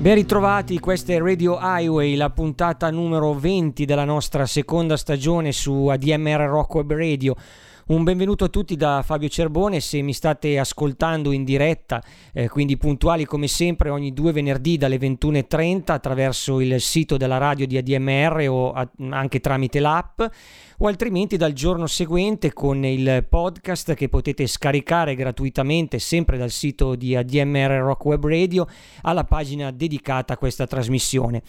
Ben ritrovati, questa è Radio Highway, la puntata numero 20 della nostra seconda stagione su ADMR Rock Web Radio. Un benvenuto a tutti da Fabio Cerbone, se mi state ascoltando in diretta, eh, quindi puntuali come sempre ogni due venerdì dalle 21.30 attraverso il sito della radio di ADMR o a, anche tramite l'app o altrimenti dal giorno seguente con il podcast che potete scaricare gratuitamente sempre dal sito di ADMR Rock Web Radio alla pagina dedicata a questa trasmissione.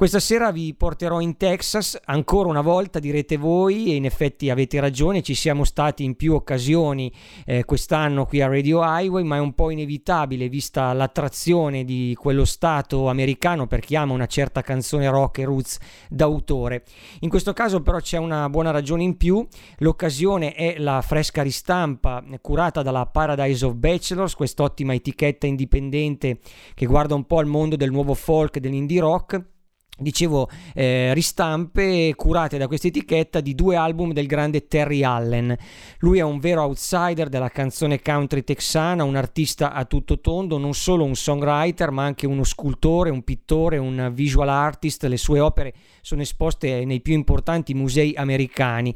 Questa sera vi porterò in Texas, ancora una volta direte voi e in effetti avete ragione, ci siamo stati in più occasioni eh, quest'anno qui a Radio Highway, ma è un po' inevitabile vista l'attrazione di quello stato americano per chi ama una certa canzone rock e roots d'autore. In questo caso però c'è una buona ragione in più. L'occasione è la fresca ristampa curata dalla Paradise of Bachelors, quest'ottima etichetta indipendente che guarda un po' al mondo del nuovo folk e dell'indie rock dicevo, eh, ristampe curate da questa etichetta di due album del grande Terry Allen. Lui è un vero outsider della canzone country texana, un artista a tutto tondo, non solo un songwriter, ma anche uno scultore, un pittore, un visual artist. Le sue opere sono esposte nei più importanti musei americani.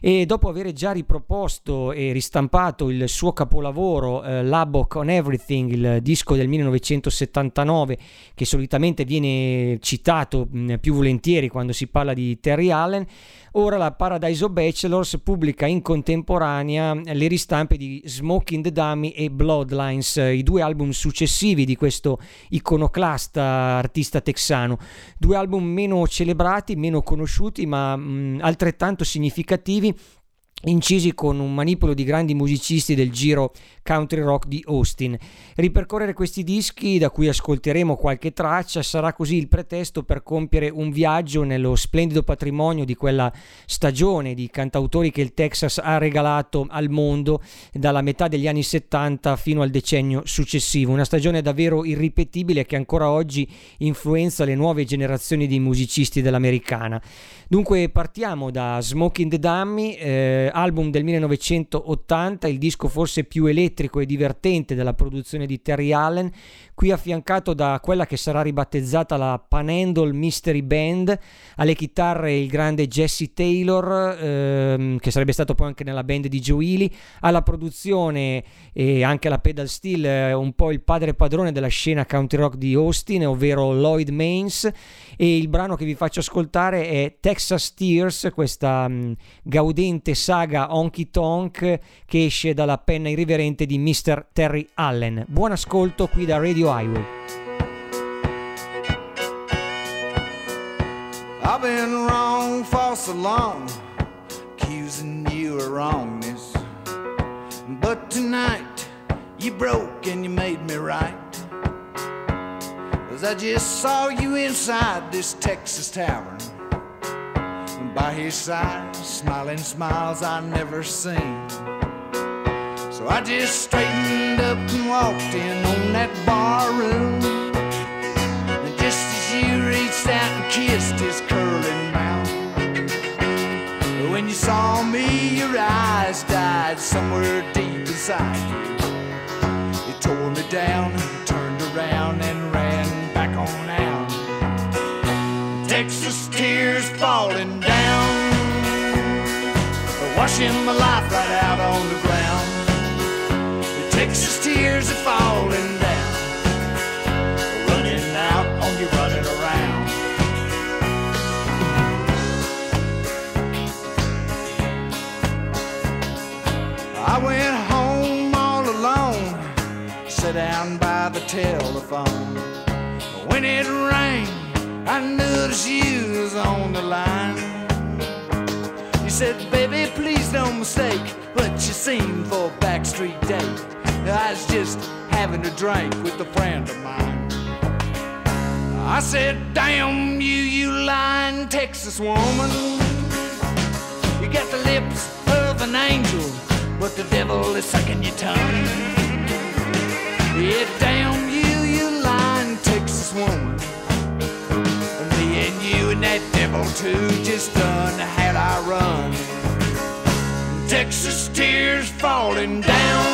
E dopo aver già riproposto e ristampato il suo capolavoro, eh, Labok on Everything, il disco del 1979, che solitamente viene citato più volentieri quando si parla di Terry Allen. Ora la Paradise of Bachelors pubblica in contemporanea le ristampe di Smoking the Dummy e Bloodlines, i due album successivi di questo iconoclasta artista texano. Due album meno celebrati, meno conosciuti, ma mh, altrettanto significativi incisi con un manipolo di grandi musicisti del giro country rock di Austin. Ripercorrere questi dischi, da cui ascolteremo qualche traccia, sarà così il pretesto per compiere un viaggio nello splendido patrimonio di quella stagione di cantautori che il Texas ha regalato al mondo dalla metà degli anni 70 fino al decennio successivo. Una stagione davvero irripetibile che ancora oggi influenza le nuove generazioni di musicisti dell'americana. Dunque partiamo da Smoking the Dummy, eh, album del 1980, il disco forse più elettrico e divertente della produzione di Terry Allen, qui affiancato da quella che sarà ribattezzata la Panhandle Mystery Band, alle chitarre il grande Jesse Taylor, ehm, che sarebbe stato poi anche nella band di Joe Ely, alla produzione e anche alla pedal steel eh, un po' il padre padrone della scena country rock di Austin, ovvero Lloyd Mains, e il brano che vi faccio ascoltare è Texas Tears, questa mh, mm, gaudente saga honky tonk che esce dalla penna irriverente di Mr. Terry Allen. Buon ascolto qui da Radio Highway. I've been wrong for so long, accusing you of wrongness. But tonight, you broke and you made me right. I just saw you inside this Texas tavern. And by his side, smiling smiles I never seen. So I just straightened up and walked in on that bar room. And just as you reached out and kissed his curling mouth, when you saw me, your eyes died somewhere deep inside you. It tore me down, and turned around, and tears falling down, washing my life right out on the ground. Texas tears are falling down, running out on you, running around. I went home all alone, sat down by the telephone. When it rang, I noticed you was on the line. You said, baby, please don't mistake what you seen for a backstreet date. I was just having a drink with a friend of mine. I said, damn you, you lying Texas woman. You got the lips of an angel, but the devil is sucking your tongue. Yeah, damn too just done had I run. Texas tears falling down,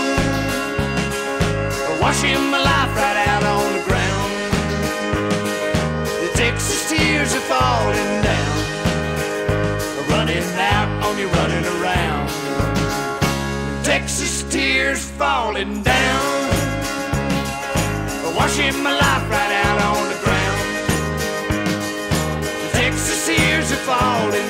washing my life right out on the ground. The Texas tears are falling down, running out on you, running around. Texas tears falling down, washing my life right out falling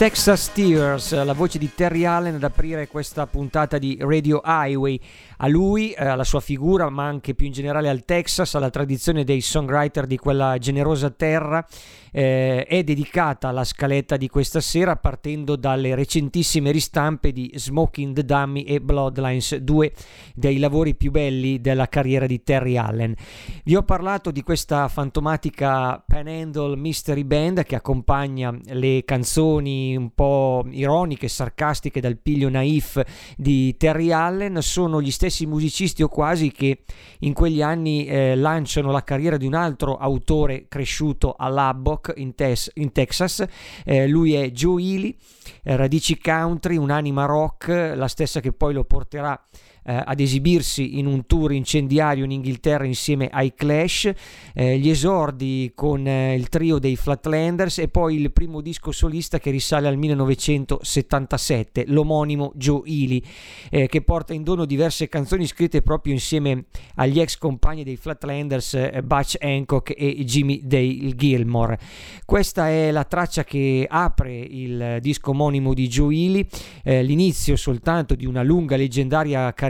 Texas Tears, la voce di Terry Allen ad aprire questa puntata di Radio Highway. A lui, eh, alla sua figura, ma anche più in generale al Texas, alla tradizione dei songwriter di quella generosa terra, eh, è dedicata la scaletta di questa sera partendo dalle recentissime ristampe di Smoking the Dummy e Bloodlines, due dei lavori più belli della carriera di Terry Allen. Vi ho parlato di questa fantomatica Panhandle Mystery Band che accompagna le canzoni un po' ironiche, sarcastiche dal piglio naif di Terry Allen, sono gli stessi musicisti o quasi che in quegli anni eh, lanciano la carriera di un altro autore cresciuto a Lubbock in, tes- in Texas, eh, lui è Joe Ely, eh, radici country, un'anima rock, la stessa che poi lo porterà ad esibirsi in un tour incendiario in Inghilterra insieme ai Clash, eh, gli esordi con eh, il trio dei Flatlanders e poi il primo disco solista che risale al 1977, l'omonimo Joe Ely, eh, che porta in dono diverse canzoni scritte proprio insieme agli ex compagni dei Flatlanders eh, Butch Hancock e Jimmy Dale Gilmore. Questa è la traccia che apre il disco omonimo di Joe Ely, eh, l'inizio soltanto di una lunga leggendaria carriera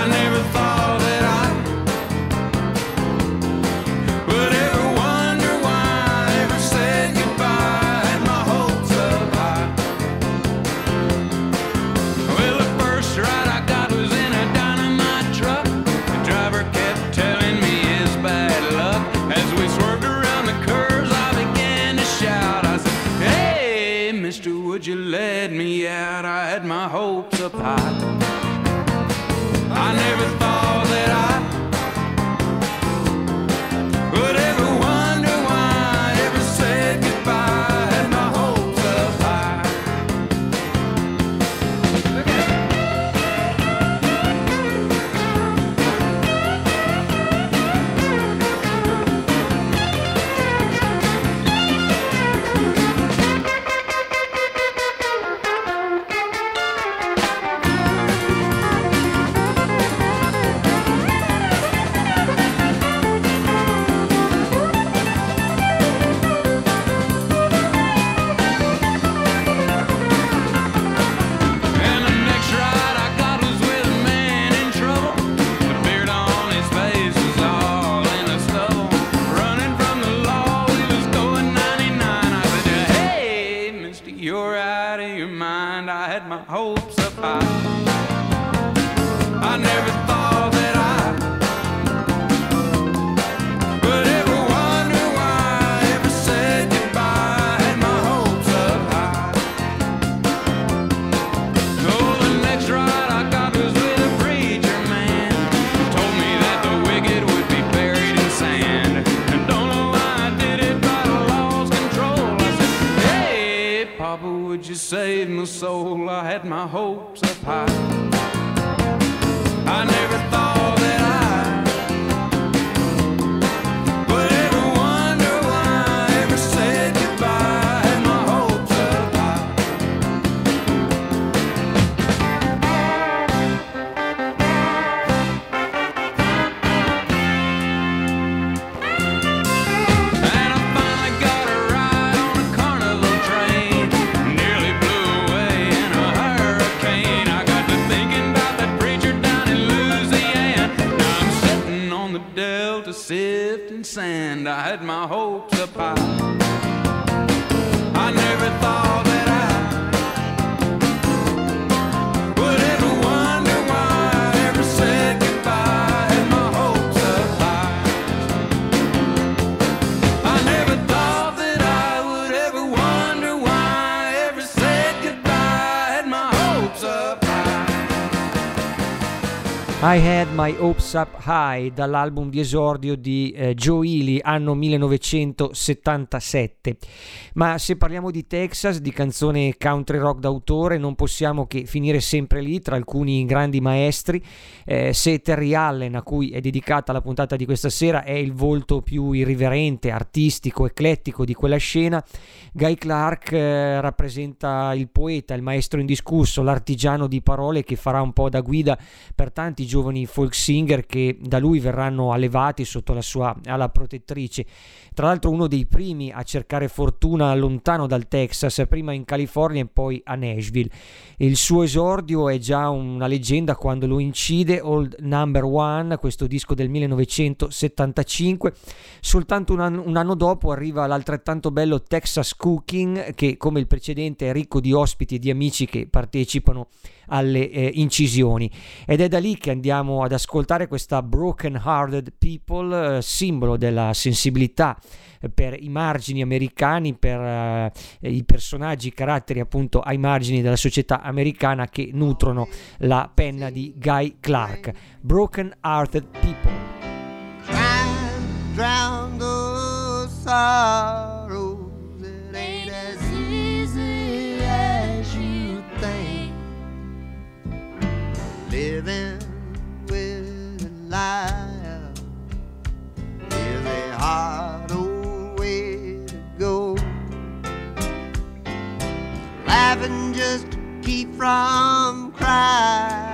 I never thought that I mind, I had my hopes up high. I never thought. saved my soul. I had my hopes up high. I never thought. Sand. I had my hopes up high. I Had My Hopes Up High dall'album di esordio di eh, Joe Ely anno 1977 ma se parliamo di Texas di canzone country rock d'autore non possiamo che finire sempre lì tra alcuni grandi maestri. Eh, se Terry Allen a cui è dedicata la puntata di questa sera è il volto più irriverente artistico eclettico di quella scena Guy Clark eh, rappresenta il poeta il maestro indiscusso l'artigiano di parole che farà un po' da guida per tanti giovani folk singer che da lui verranno allevati sotto la sua ala protettrice. Tra l'altro uno dei primi a cercare fortuna lontano dal Texas, prima in California e poi a Nashville. Il suo esordio è già una leggenda quando lo incide Old Number One, questo disco del 1975. Soltanto un anno, un anno dopo arriva l'altrettanto bello Texas Cooking che come il precedente è ricco di ospiti e di amici che partecipano alle eh, incisioni ed è da lì che andiamo ad ascoltare questa Broken Hearted People, eh, simbolo della sensibilità per i margini americani, per eh, i personaggi, i caratteri appunto ai margini della società americana che nutrono la penna di Guy Clark. Broken Hearted People. Laughing just to keep from crying.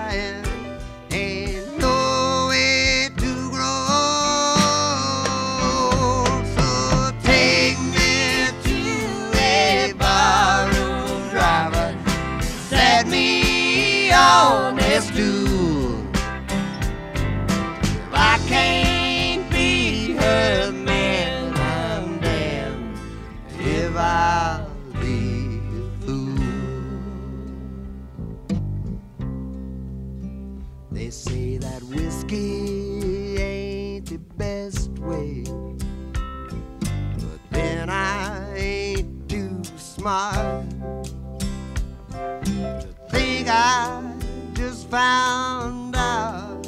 Found out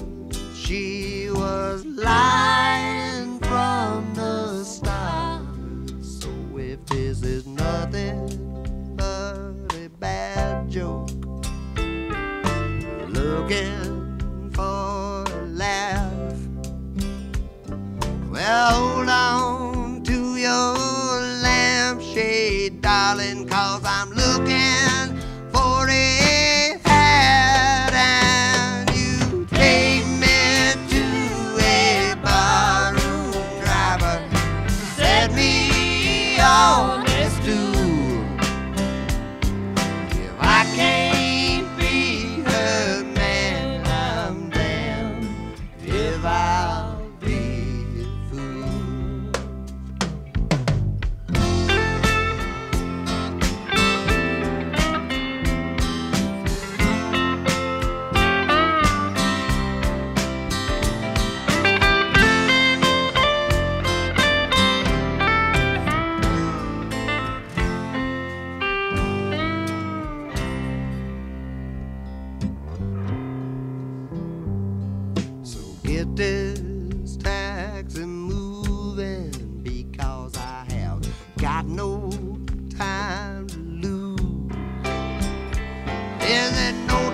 she was lying from the start. So if this is nothing but a bad joke looking for a laugh. Well, hold on to your lampshade, darling, cause I'm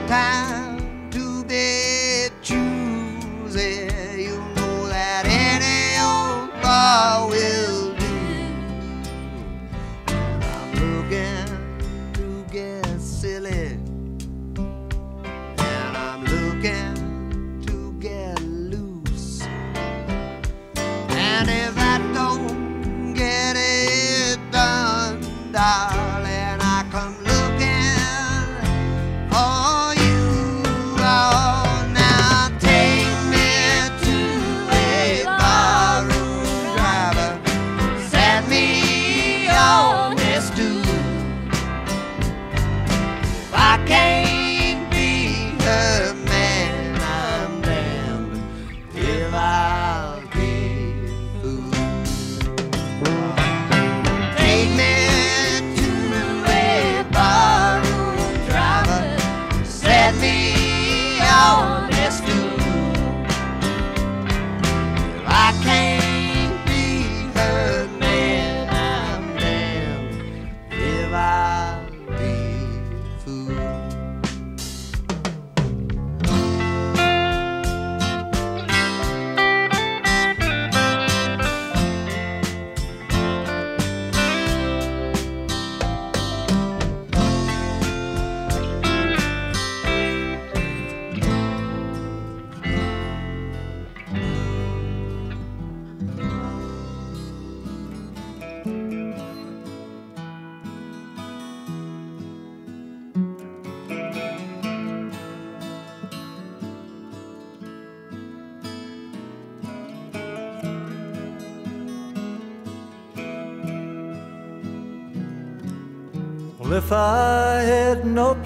time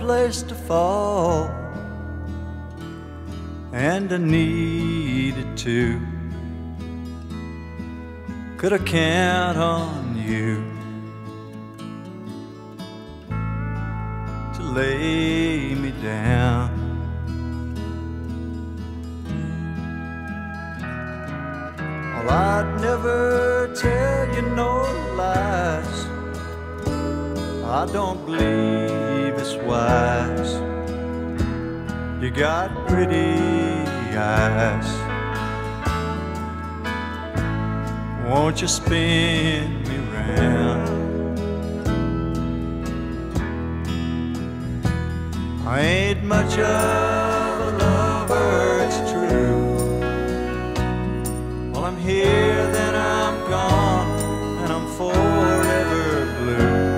place to fall and I needed to, could I count on I ain't much of a lover, it's true. Well, I'm here, then I'm gone, and I'm forever blue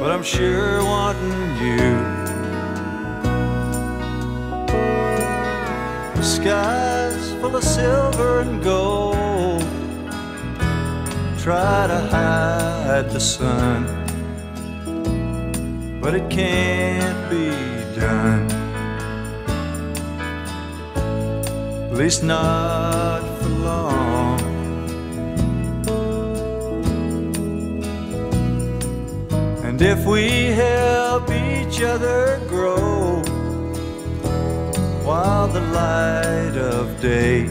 but I'm sure wanting you. The sky's full of silver and gold. Try to hide the sun, but it can't be done. At least not for long. And if we help each other grow while the light of day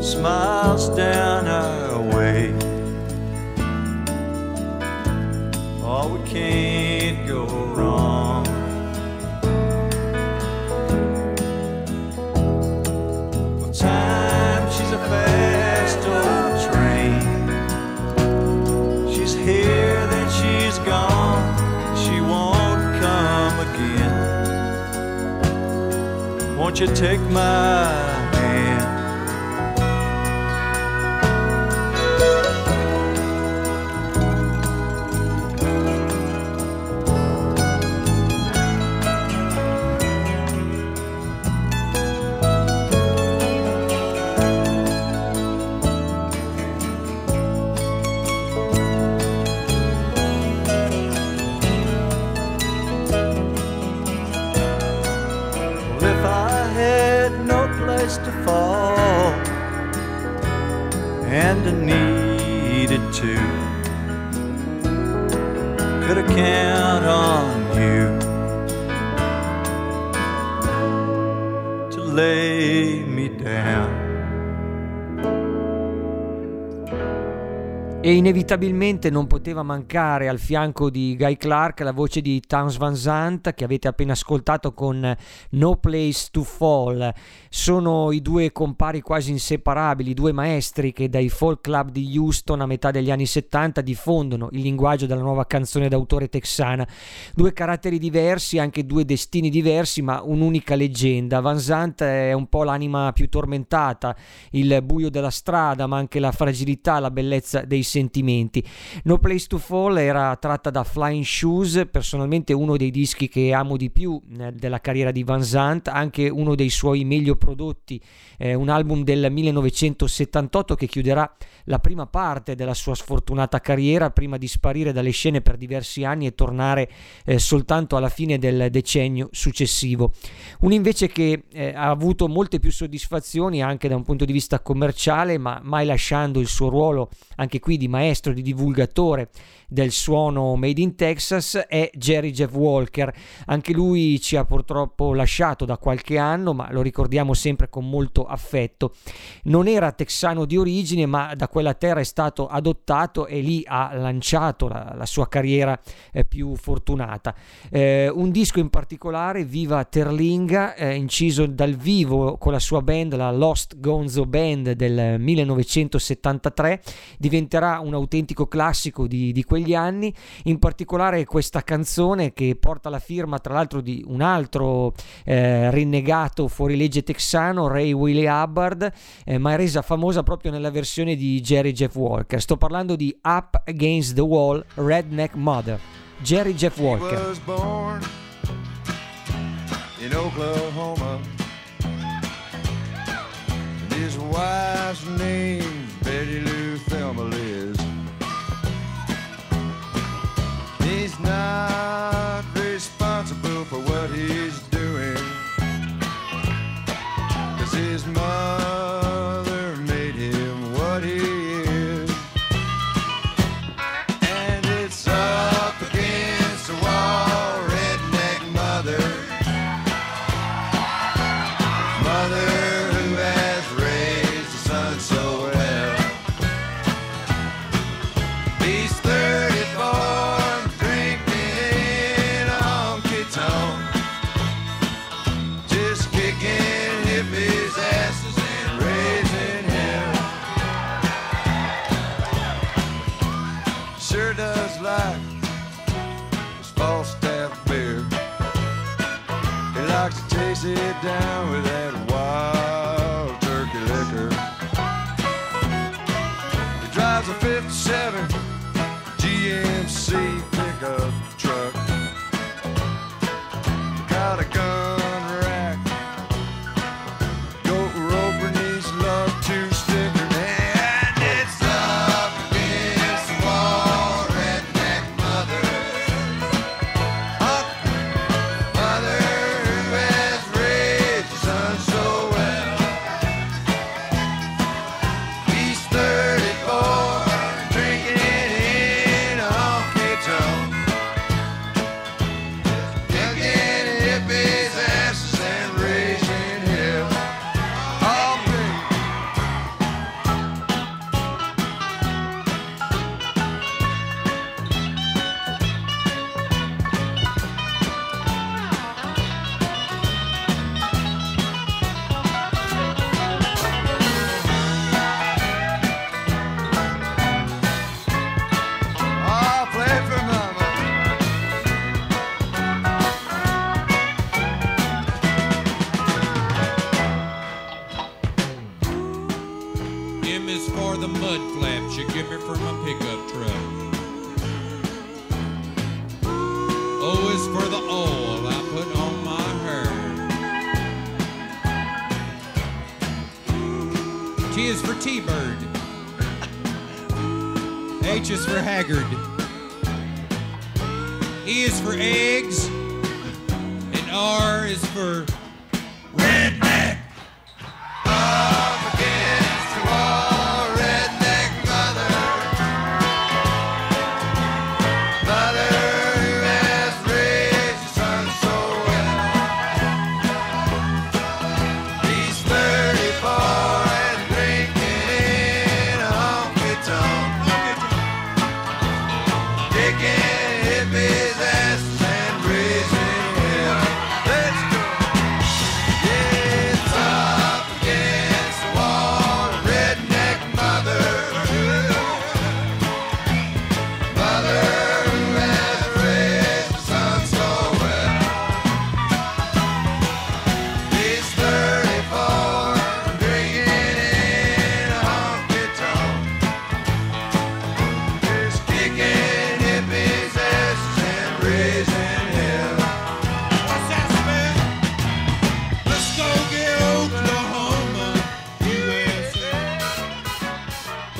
smiles down our way, oh, we can't go wrong. Well, time, she's a fast old train. She's here, then she's gone. She won't come again. Won't you take my E inevitabilmente non poteva mancare al fianco di Guy Clark la voce di Towns Van Zandt che avete appena ascoltato con No Place to Fall. Sono i due compari quasi inseparabili, due maestri che dai folk club di Houston a metà degli anni 70 diffondono il linguaggio della nuova canzone d'autore texana. Due caratteri diversi, anche due destini diversi, ma un'unica leggenda. Van Zandt è un po' l'anima più tormentata, il buio della strada, ma anche la fragilità, la bellezza dei sentimenti. No Place to Fall era tratta da Flying Shoes, personalmente uno dei dischi che amo di più eh, della carriera di Van Zandt, anche uno dei suoi meglio prodotti, eh, un album del 1978 che chiuderà la prima parte della sua sfortunata carriera prima di sparire dalle scene per diversi anni e tornare eh, soltanto alla fine del decennio successivo. Un invece che eh, ha avuto molte più soddisfazioni anche da un punto di vista commerciale, ma mai lasciando il suo ruolo anche qui di maestro, di divulgatore del suono made in Texas, è Jerry Jeff Walker. Anche lui ci ha purtroppo lasciato da qualche anno, ma lo ricordiamo sempre con molto affetto. Non era texano di origine, ma da quella terra è stato adottato e lì ha lanciato la, la sua carriera eh, più fortunata. Eh, un disco in particolare, Viva Terlinga, eh, inciso dal vivo con la sua band, la Lost Gonzo Band del 1973, diventerà un autentico classico di, di quegli anni, in particolare questa canzone che porta la firma tra l'altro di un altro eh, rinnegato fuorilegge texano, Ray Willie Hubbard, eh, ma è resa famosa proprio nella versione di Jerry Jeff Walker. Sto parlando di Up Against the Wall, Redneck Mother. Jerry Jeff Walker. in Oklahoma. And his wife's name's Betty Lou Thelma now. Down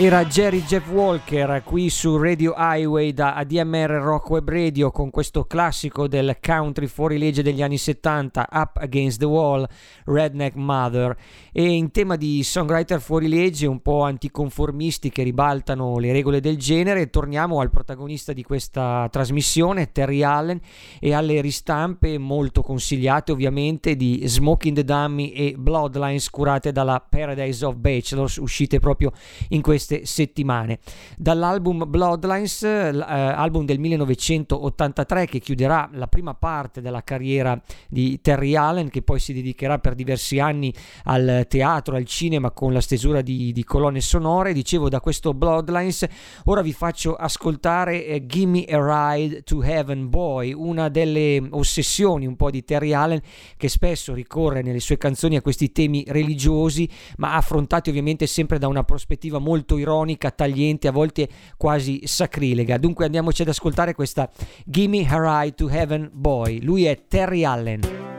Era Jerry Jeff Walker qui su Radio Highway da ADMR Rock Web Radio con questo classico del country fuori legge degli anni 70 Up Against the Wall Redneck Mother. E in tema di songwriter fuori legge un po' anticonformisti che ribaltano le regole del genere torniamo al protagonista di questa trasmissione Terry Allen e alle ristampe molto consigliate ovviamente di Smoking the Dummy e Bloodlines curate dalla Paradise of Bachelors uscite proprio in queste settimane. Dall'album Bloodlines, eh, album del 1983 che chiuderà la prima parte della carriera di Terry Allen, che poi si dedicherà per diversi anni al teatro, al cinema con la stesura di, di colonne sonore. Dicevo da questo Bloodlines, ora vi faccio ascoltare eh, Gimme a Ride to Heaven Boy, una delle ossessioni un po' di Terry Allen che spesso ricorre nelle sue canzoni a questi temi religiosi, ma affrontati ovviamente sempre da una prospettiva molto ironica, tagliente, a volte quasi sacrilega. Dunque andiamoci ad ascoltare questa Gimme a Ride to Heaven Boy. Lui è Terry Allen.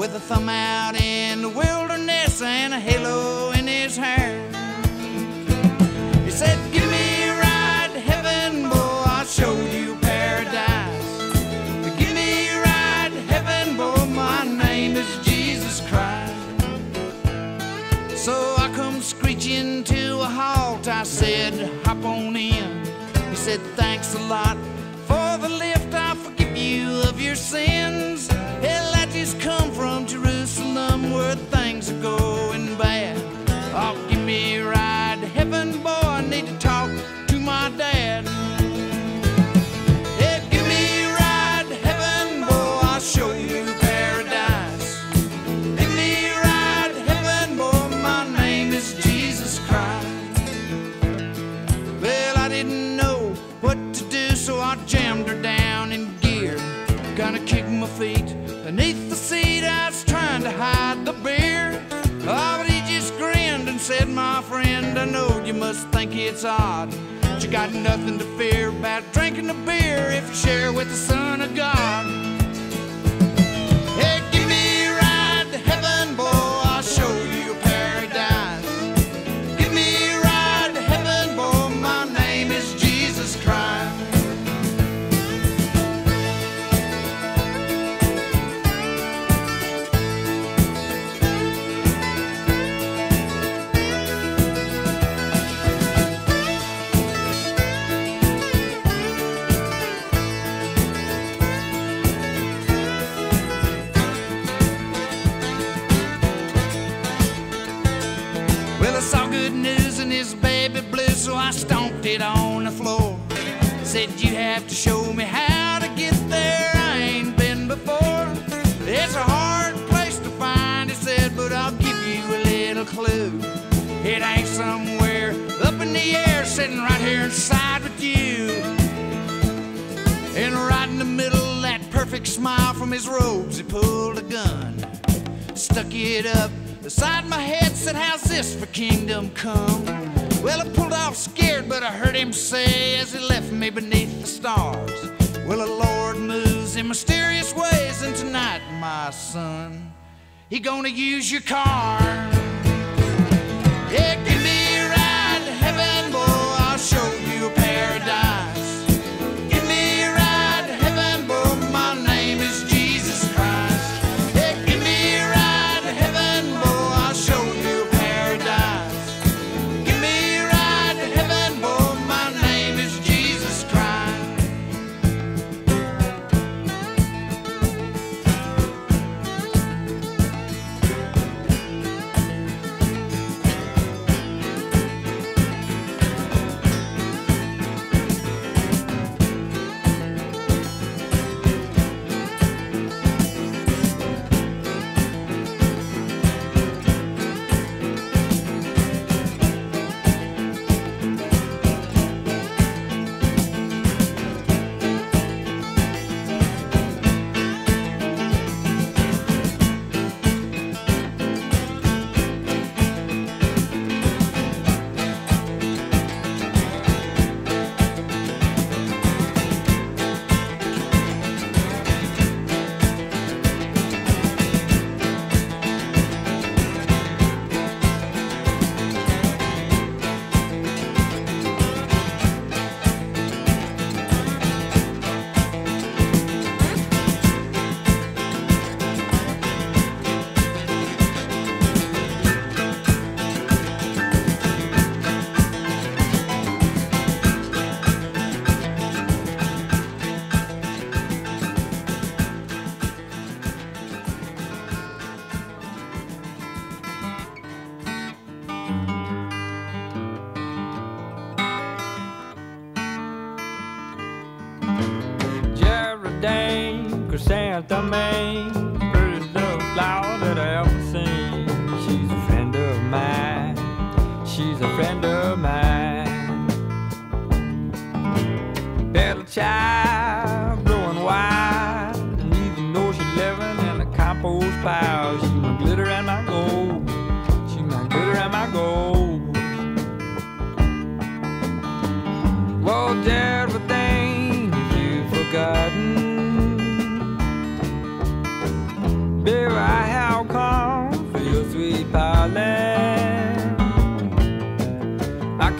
With a thumb out in the wilderness and a halo in his hair. He said, Give me a ride to heaven, boy, I'll show you paradise. Give me a ride to heaven, boy, my name is Jesus Christ. So I come screeching to a halt. I said, Hop on in. He said, Thanks a lot for the lift. I forgive you of your sins. From Jerusalem where things are going bad. Oh, give me a ride to heaven, boy. I need to talk it's odd. But you got nothing to fear about drinking the beer if you share with the Son of God. Said, You have to show me how to get there. I ain't been before. It's a hard place to find, he said, but I'll give you a little clue. It ain't somewhere up in the air, sitting right here inside with you. And right in the middle, of that perfect smile from his robes, he pulled a gun stuck it up beside my head, said, How's this for kingdom come? Well, I pulled off scared, but I heard him say as he left me beneath the stars. Well, the Lord moves in mysterious ways, and tonight, my son, he gonna use your car. Yeah, também.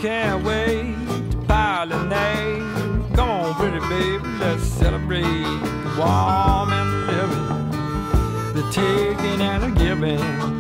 Can't wait to pollinate. Come on, pretty baby, let's celebrate the warm and living, the taking and the giving.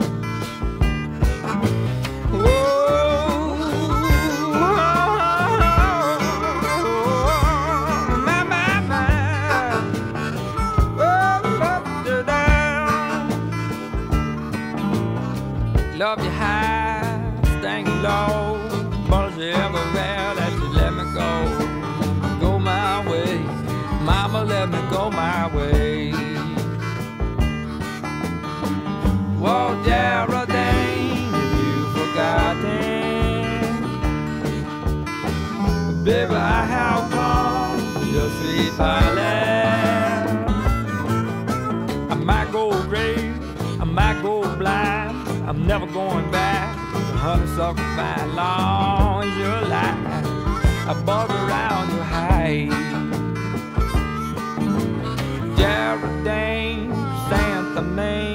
Going back to honeysuckle vine. Long as you're alive, bug around your height. Geraldine, Santa Main,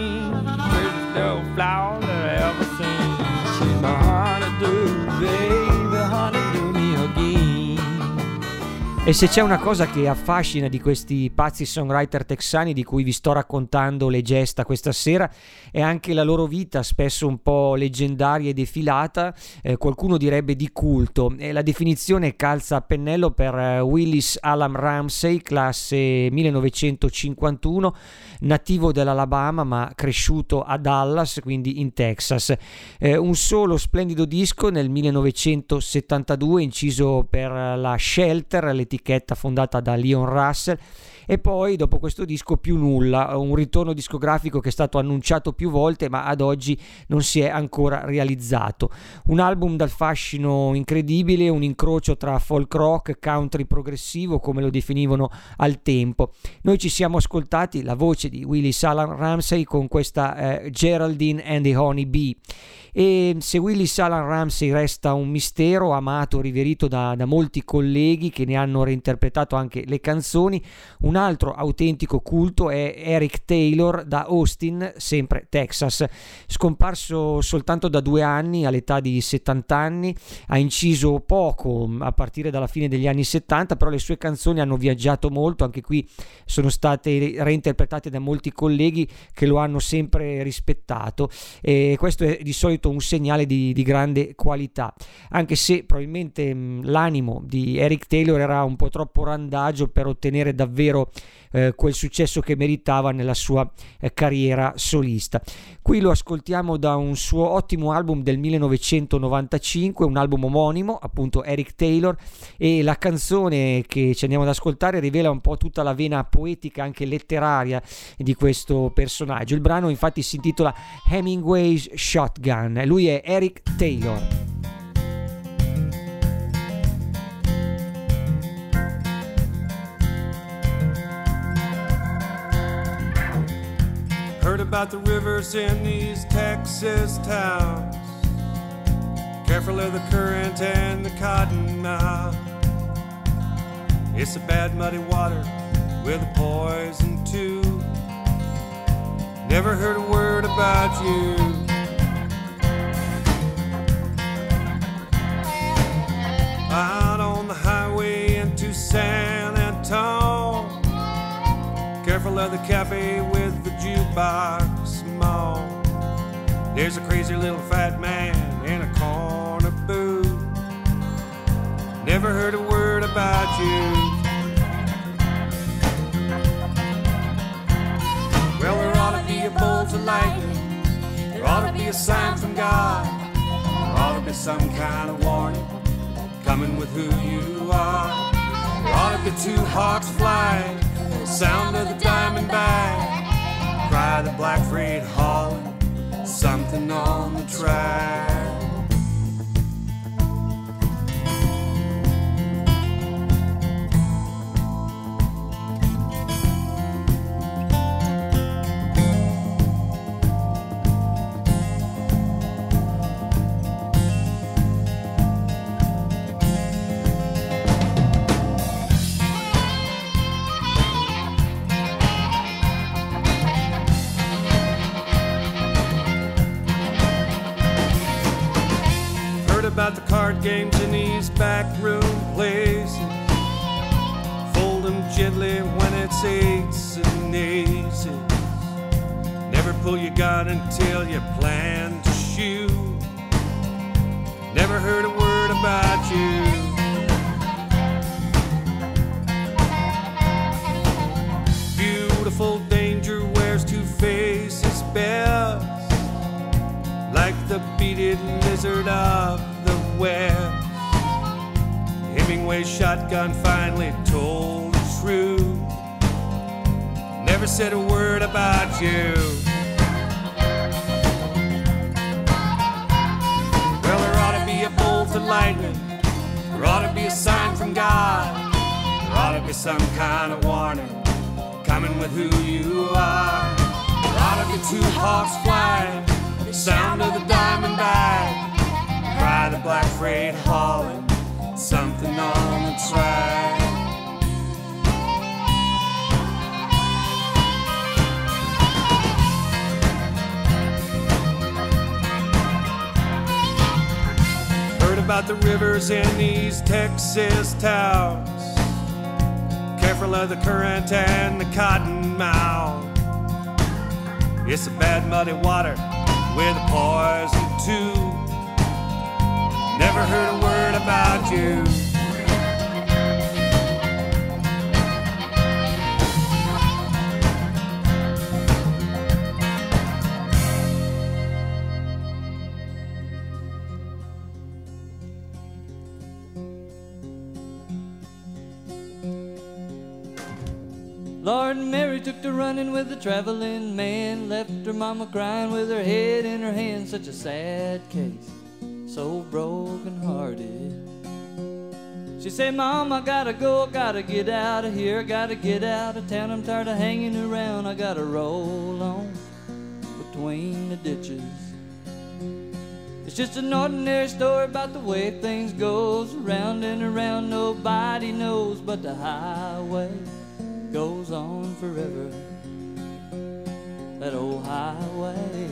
E se c'è una cosa che affascina di questi pazzi songwriter texani di cui vi sto raccontando le gesta questa sera, è anche la loro vita, spesso un po' leggendaria e defilata, eh, qualcuno direbbe di culto. E la definizione calza a pennello per eh, Willis Alam Ramsey, classe 1951, nativo dell'Alabama ma cresciuto a Dallas, quindi in Texas. Eh, un solo splendido disco nel 1972 inciso per la Shelter, l'etichetta fondata da Leon Russell e poi dopo questo disco più nulla, un ritorno discografico che è stato annunciato più volte ma ad oggi non si è ancora realizzato. Un album dal fascino incredibile, un incrocio tra folk rock, country progressivo come lo definivano al tempo. Noi ci siamo ascoltati la voce di Willis Alan Ramsey con questa eh, Geraldine and the Honey Bee e se Willis Alan Ramsey resta un mistero amato, riverito da, da molti colleghi che ne hanno reinterpretato anche le canzoni, un altro autentico culto è Eric Taylor da Austin, sempre Texas. Scomparso soltanto da due anni, all'età di 70 anni, ha inciso poco a partire dalla fine degli anni 70, però le sue canzoni hanno viaggiato molto, anche qui sono state reinterpretate da molti colleghi che lo hanno sempre rispettato. E questo è di solito un segnale di, di grande qualità, anche se probabilmente mh, l'animo di Eric Taylor era un po' troppo randagio per ottenere davvero eh, quel successo che meritava nella sua eh, carriera solista. Qui lo ascoltiamo da un suo ottimo album del 1995, un album omonimo, appunto Eric Taylor, e la canzone che ci andiamo ad ascoltare rivela un po' tutta la vena poetica, anche letteraria di questo personaggio. Il brano infatti si intitola Hemingway's Shotgun. Lui è Eric Taylor. Heard about the rivers in these Texas towns. Careful of the current and the cotton mouth. It's a bad muddy water with a poison too. Never heard a word about you. Out on the highway into San Antonio. Careful of the cafe the mall. There's a crazy little fat man in a corner booth. Never heard a word about you. Well, there ought to be a bolt of lightning. There ought to be a sign from God. There ought to be some kind of warning coming with who you are. There ought to be two hawks flying The sound of the diamond bag, cry the black freight hauling, something on the track. Crying with her head in her hand. Such a sad case, so broken hearted. She said, Mom, I gotta go, I gotta get out of here, I gotta get out of town. I'm tired of hanging around, I gotta roll on between the ditches. It's just an ordinary story about the way things goes around and around. Nobody knows, but the highway goes on forever. That old highway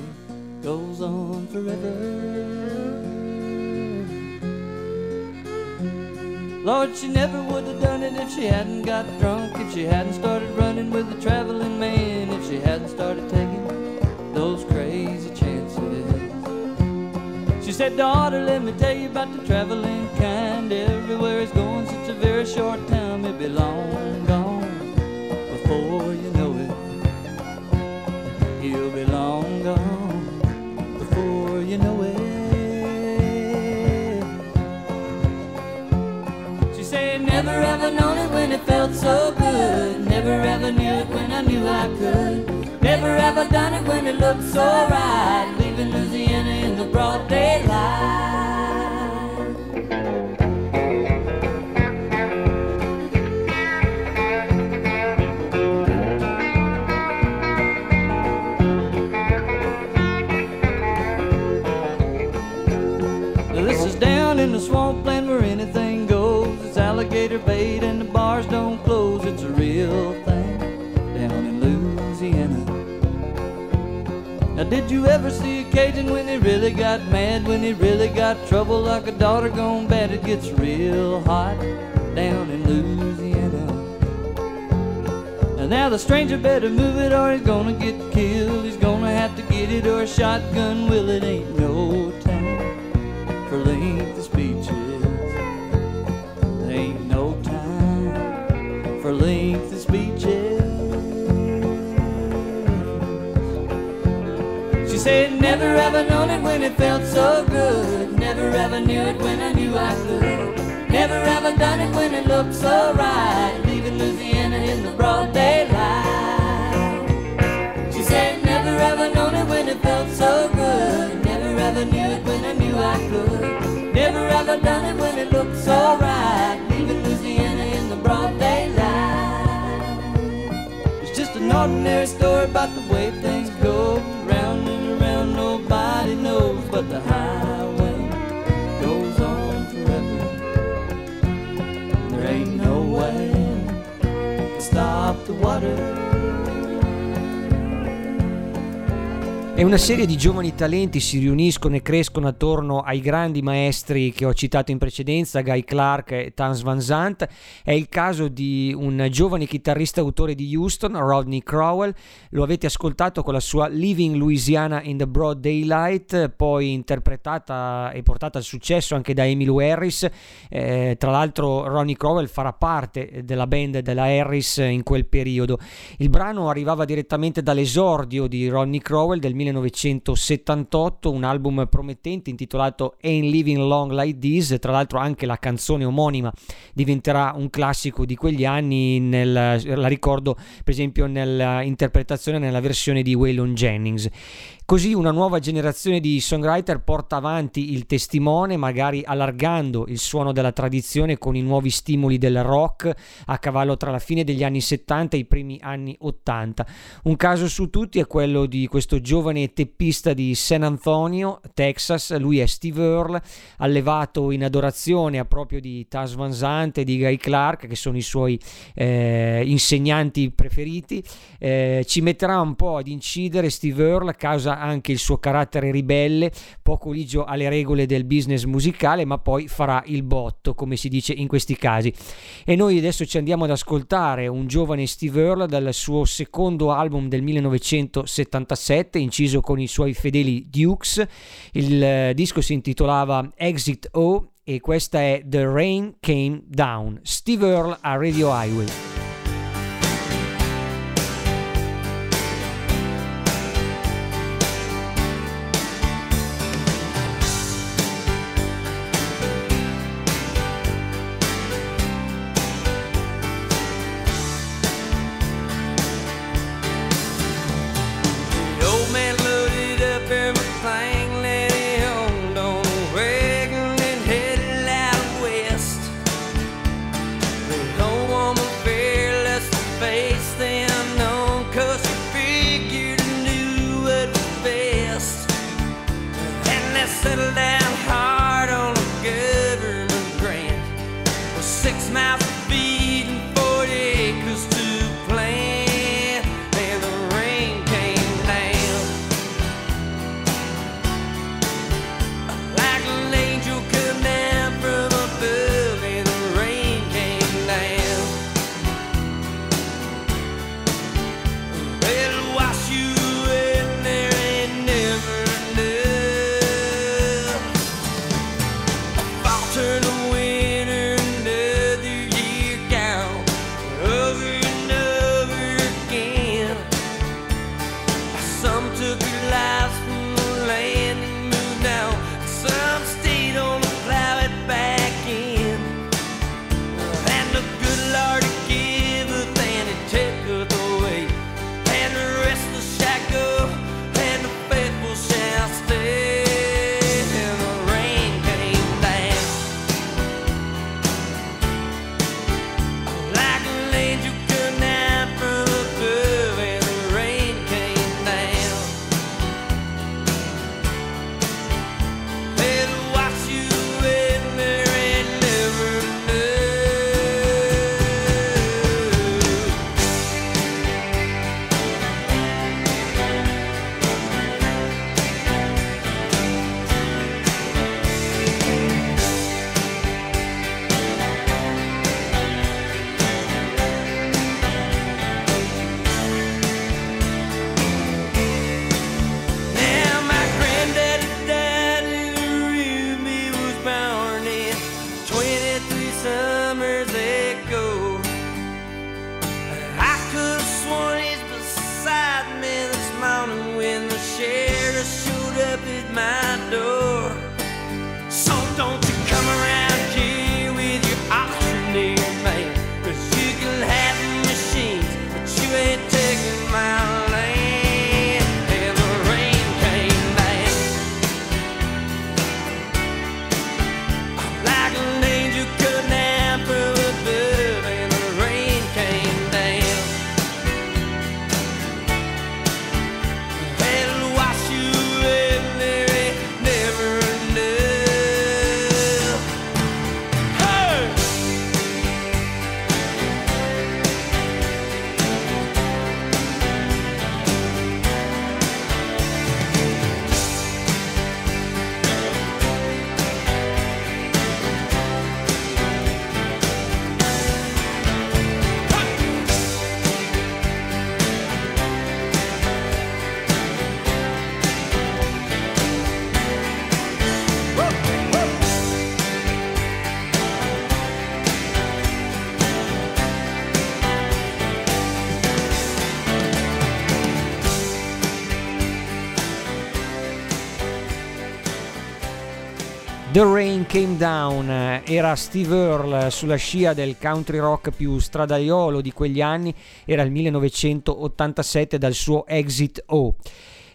goes on forever. Lord, she never would have done it if she hadn't got drunk, if she hadn't started running with the traveling man, if she hadn't started taking those crazy chances. She said, Daughter, let me tell you about the traveling kind. Everywhere it's going, such a very short time, it'll be long gone before known it when it felt so good. Never ever knew it when I knew I could. Never ever done it when it looked so right. Leaving Louisiana in the broad daylight. Now, did you ever see a Cajun when he really got mad? When he really got trouble like a daughter gone bad? It gets real hot down in Louisiana. And now the stranger better move it or he's gonna get killed. He's gonna have to get it or a shotgun will. It ain't no said, never ever known it when it felt so good. Never ever knew it when I knew I could. Never ever done it when it looked so right. Leaving Louisiana in the broad daylight. She said, never ever known it when it felt so good. Never ever knew it when I knew I could. Never ever done it when it looked so right. Leaving Louisiana in the broad daylight. It's just an ordinary story about the way things go but the highway goes on forever. There ain't no way to stop the water. E una serie di giovani talenti si riuniscono e crescono attorno ai grandi maestri che ho citato in precedenza, Guy Clark e Tans Van Zandt. È il caso di un giovane chitarrista autore di Houston, Rodney Crowell. Lo avete ascoltato con la sua Living Louisiana in the Broad Daylight, poi interpretata e portata al successo anche da Emily Harris. Eh, tra l'altro Ronnie Crowell farà parte della band della Harris in quel periodo. Il brano arrivava direttamente dall'esordio di Ronnie Crowell del 1978, un album promettente intitolato Ain't Living Long Like This, tra l'altro anche la canzone omonima diventerà un classico di quegli anni, nel, la ricordo per esempio nell'interpretazione nella versione di Waylon Jennings. Così una nuova generazione di songwriter porta avanti il testimone, magari allargando il suono della tradizione con i nuovi stimoli del rock a cavallo tra la fine degli anni 70 e i primi anni 80. Un caso su tutti è quello di questo giovane teppista di San Antonio, Texas. Lui è Steve Earle, allevato in adorazione a proprio di Taz Van Zandt e di Guy Clark, che sono i suoi eh, insegnanti preferiti. Eh, ci metterà un po' ad incidere Steve Earle a causa anche il suo carattere ribelle, poco ligio alle regole del business musicale, ma poi farà il botto, come si dice in questi casi. E noi adesso ci andiamo ad ascoltare un giovane Steve Earle dal suo secondo album del 1977, inciso con i suoi fedeli Dukes. Il eh, disco si intitolava Exit O e questa è The Rain Came Down. Steve Earle a Radio Highway. The Rain Came Down era Steve Earle sulla scia del country rock più stradaiolo di quegli anni, era il 1987 dal suo Exit O.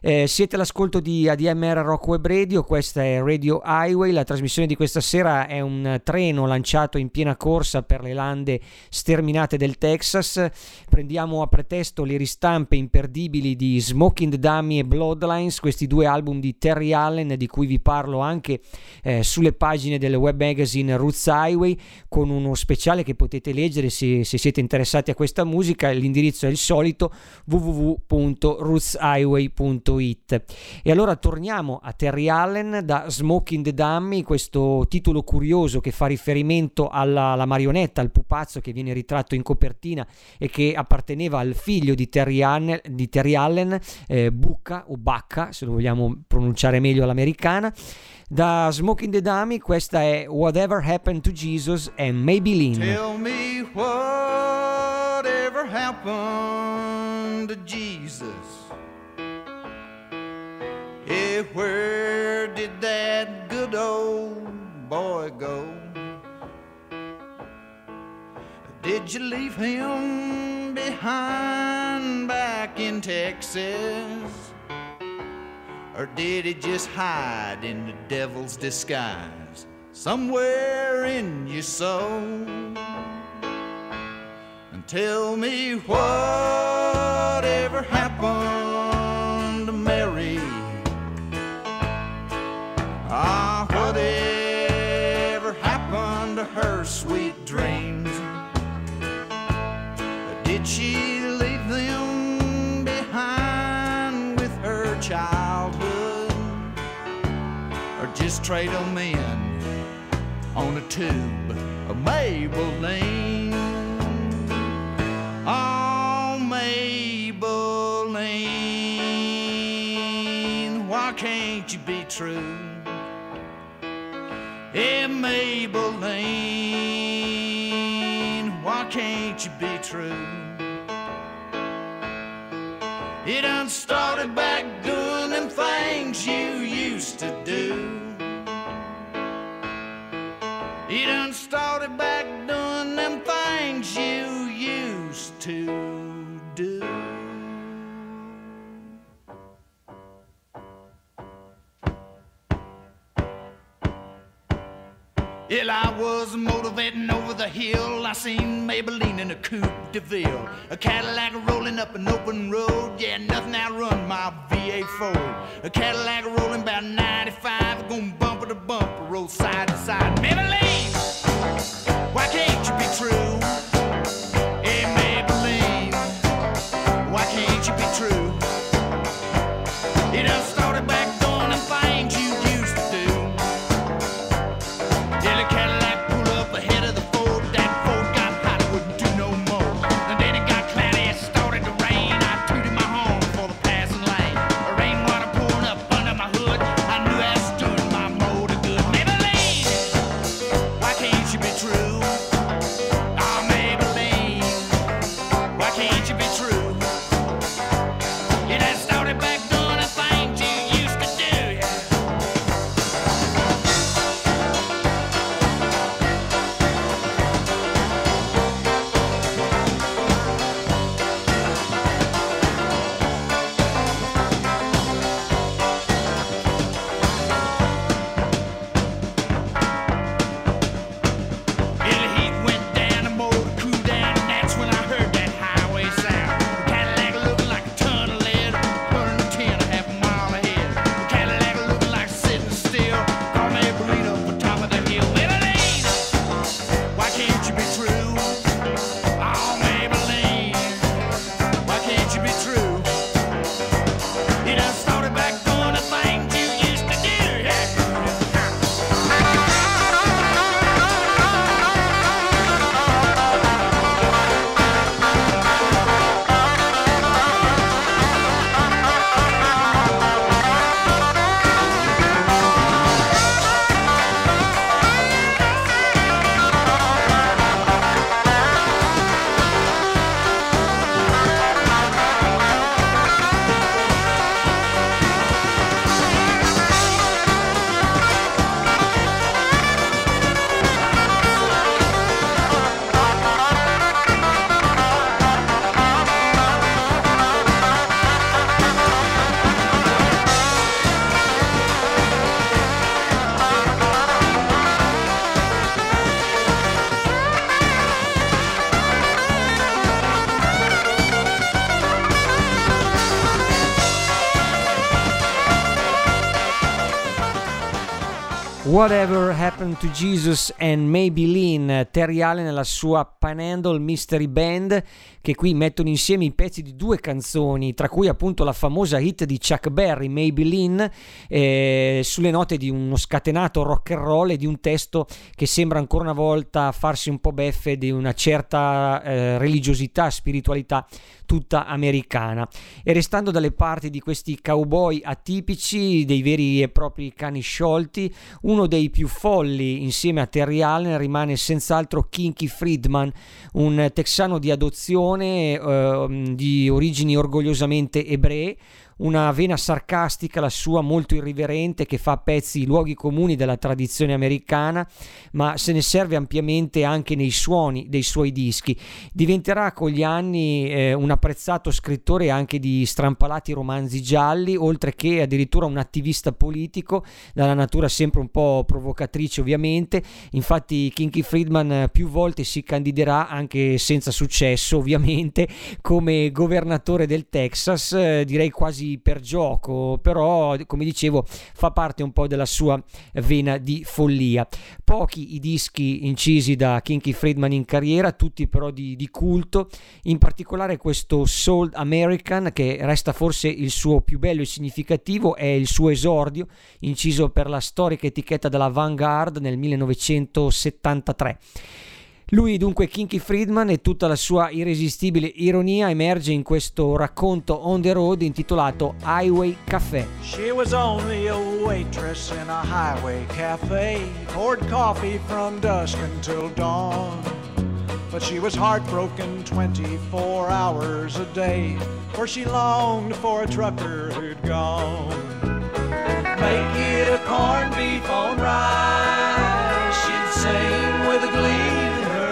Eh, siete all'ascolto di ADMR Rock Web Radio, questa è Radio Highway, la trasmissione di questa sera è un treno lanciato in piena corsa per le lande sterminate del Texas, prendiamo a pretesto le ristampe imperdibili di Smoking the Dummy e Bloodlines, questi due album di Terry Allen di cui vi parlo anche eh, sulle pagine del web magazine Roots Highway con uno speciale che potete leggere se, se siete interessati a questa musica, l'indirizzo è il solito www.rootshighway.com www.it. E allora torniamo a Terry Allen da Smoking the Dummy, questo titolo curioso che fa riferimento alla, alla marionetta, al pupazzo che viene ritratto in copertina e che apparteneva al figlio di Terry Allen, di Terry Allen eh, Bucca o Bacca, se lo vogliamo pronunciare meglio all'americana. Da Smoking the Dummy questa è Whatever Happened to Jesus e Maybelline. Tell me whatever happened to Jesus. Eh, where did that good old boy go? Did you leave him behind back in Texas? Or did he just hide in the devil's disguise somewhere in your soul? And tell me whatever happened sweet dreams? Did she leave them behind with her childhood? Or just trade them in on a tube of Maybelline? Oh, Maybelline, why can't you be true? Hey, Maybelline, why can't you be true? It done started back doing them things you used to do. It done started back doing them things you used to Well, I was motivating over the hill. I seen Maybelline in a coupe de ville. A Cadillac rolling up an open road. Yeah, nothing outrun my VA Ford. A Cadillac rolling about 95. Going bumper to bumper, roll side to side. Maybelline, why can't you be true? Whatever Happened to Jesus and Maybelline, Terry Allen e la sua Panhandle Mystery Band che qui mettono insieme i pezzi di due canzoni, tra cui appunto la famosa hit di Chuck Berry, Maybelline, eh, sulle note di uno scatenato rock and roll e di un testo che sembra ancora una volta farsi un po' beffe di una certa eh, religiosità, spiritualità tutta americana. E restando dalle parti di questi cowboy atipici, dei veri e propri cani sciolti, uno dei più folli insieme a Terry Allen rimane senz'altro Kinky Friedman, un texano di adozione eh, di origini orgogliosamente ebree, una vena sarcastica, la sua molto irriverente, che fa a pezzi i luoghi comuni della tradizione americana, ma se ne serve ampiamente anche nei suoni dei suoi dischi. Diventerà con gli anni eh, un apprezzato scrittore anche di strampalati romanzi gialli, oltre che addirittura un attivista politico, dalla natura sempre un po' provocatrice ovviamente. Infatti Kinky Friedman più volte si candiderà, anche senza successo ovviamente, come governatore del Texas, eh, direi quasi per gioco, però come dicevo fa parte un po' della sua vena di follia. Pochi i dischi incisi da Kinky Friedman in carriera, tutti però di, di culto, in particolare questo Soul American che resta forse il suo più bello e significativo, è il suo esordio, inciso per la storica etichetta della Vanguard nel 1973. Lui dunque Kinky Friedman e tutta la sua irresistibile ironia emerge in questo racconto on the road intitolato Highway Café. She was only a waitress in a highway cafe, poured coffee from dusk until dawn. But she was heartbroken 24 hours a day, for she longed for a trucker who'd gone. Make it a corned beef on rye, she'd sing with a gleam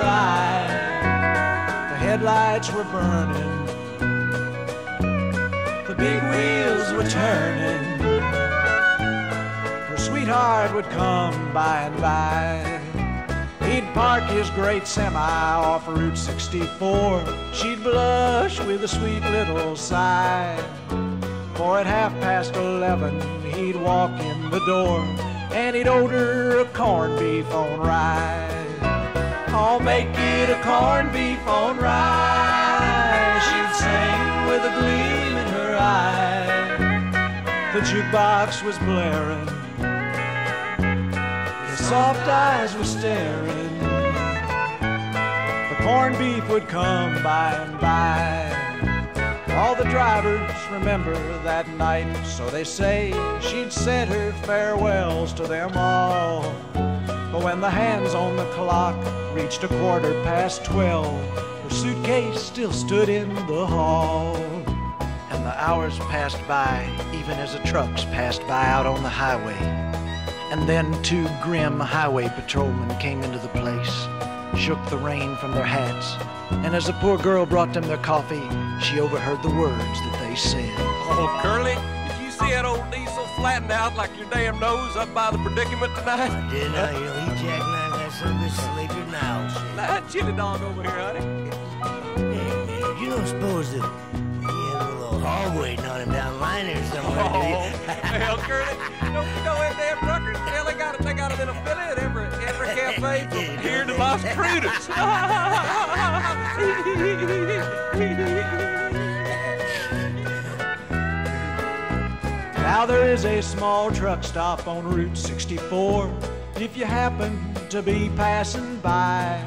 The headlights were burning, the big wheels were turning. Her sweetheart would come by and by. He'd park his great semi off Route 64. She'd blush with a sweet little sigh. For at half past eleven, he'd walk in the door and he'd order a corned beef on rye. I'll make it a corned beef on rye. She'd sing with a gleam in her eye. The jukebox was blaring. His soft eyes were staring. The corned beef would come by and by. All the drivers remember that night, so they say she'd said her farewells to them all. But when the hands on the clock reached a quarter past twelve, her suitcase still stood in the hall. And the hours passed by, even as the trucks passed by out on the highway. And then two grim highway patrolmen came into the place, shook the rain from their hats, and as the poor girl brought them their coffee, she overheard the words that they said. Oh, Curly, see that old diesel flattened out like your damn nose up by the predicament tonight? I did, I, you know, he jackknifed that of a sleeping now. Nah, chili dog over here, honey. Hey, man, you don't suppose that you have a little hog waiting on him down line or somewhere, do you? Oh, hell, Curly, don't you know that damn truckers? Hell, they got, they got a little filly at every, every cafe from here to Las Crudas. Now there is a small truck stop on Route 64 if you happen to be passing by.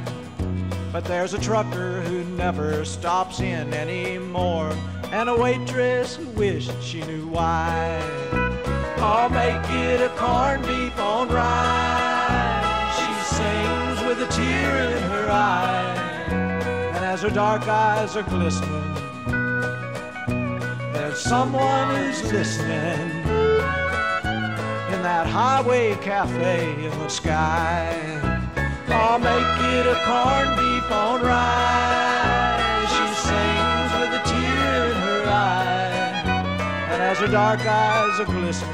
But there's a trucker who never stops in anymore, and a waitress who wished she knew why. I'll make it a corned beef on rye. She sings with a tear in her eye, and as her dark eyes are glistening, there's someone who's listening in that highway cafe in the sky. I'll make it a corned beef on rye. She sings with a tear in her eye, and as her dark eyes are glistening,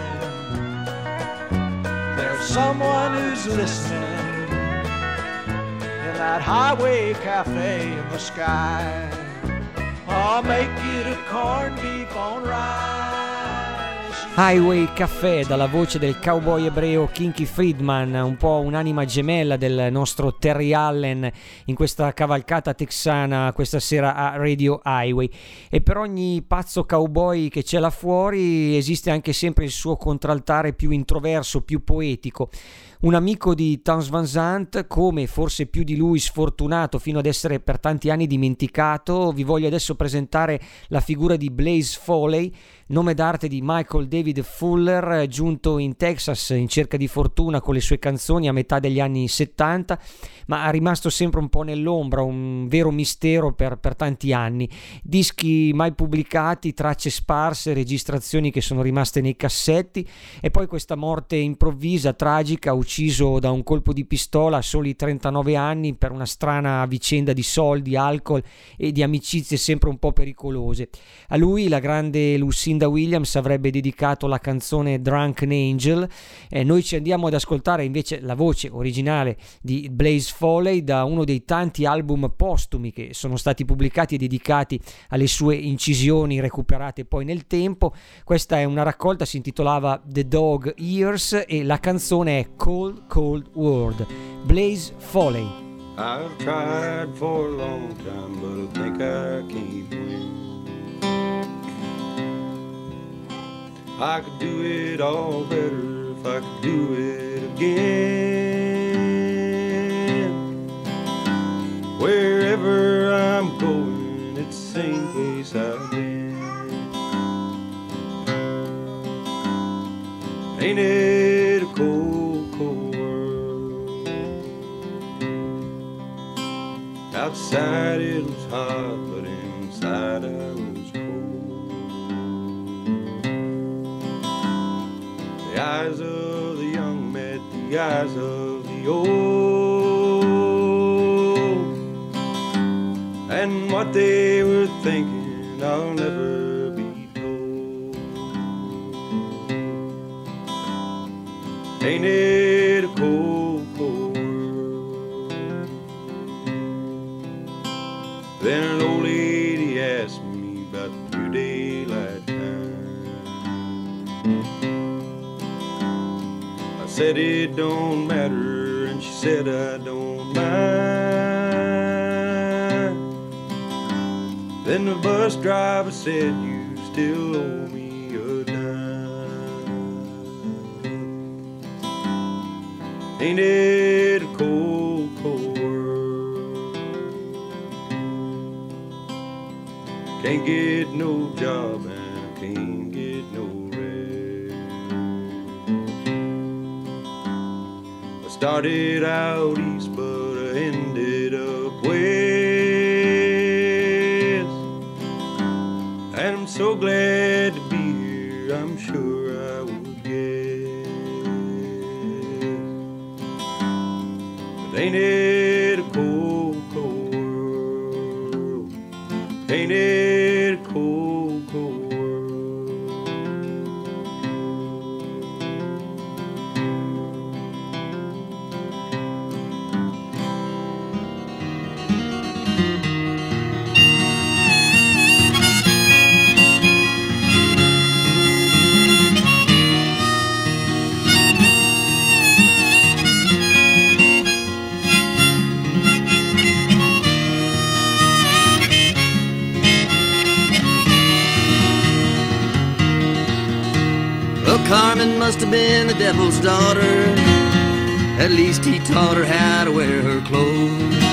there's someone who's listening in that highway cafe in the sky. I'll make it a corned beef on. She Highway Café dalla voce del cowboy ebreo Kinky Friedman, un po' un'anima gemella del nostro Terry Allen in questa cavalcata texana questa sera a Radio Highway. E per ogni pazzo cowboy che c'è là fuori esiste anche sempre il suo contraltare più introverso, più poetico. Un amico di Towns Van Zandt, come forse più di lui sfortunato fino ad essere per tanti anni dimenticato, vi voglio adesso presentare la figura di Blaze Foley, nome d'arte di Michael David Fuller, giunto in Texas in cerca di fortuna con le sue canzoni a metà degli anni 70, ma rimasto sempre un po' nell'ombra, un vero mistero per, per tanti anni. Dischi mai pubblicati, tracce sparse, registrazioni che sono rimaste nei cassetti e poi questa morte improvvisa, tragica, ucciso da un colpo di pistola a soli 39 anni per una strana vicenda di soldi, alcol e di amicizie sempre un po' pericolose. A lui la grande Lucinda Williams avrebbe dedicato la canzone Drunken Angel e noi ci andiamo ad ascoltare invece la voce originale di Blaze Foley da uno dei tanti album postumi che sono stati pubblicati e dedicati alle sue incisioni recuperate poi nel tempo. Questa è una raccolta, si intitolava The Dog Ears e la canzone è Cold Cold World. Blaze Foley. I've tried for a long time, but I think I can't win. I could do it all better if I could do it again. Wherever I'm going, it's the same place I've been. Ain't it a cold, cold world? Outside it was hot, but inside I was The eyes of the young met the eyes of the old, and what they were thinking, I'll never be told. Ain't it a cold, cold world? Then said it don't matter, and she said I don't mind. Then the bus driver said you still owe me a dime. Ain't it a cold, cold world? Can't get no job started out east, but I ended up west. And I'm so glad to be here, I'm sure I would guess. But ain't it a cold, taught her how to wear her clothes.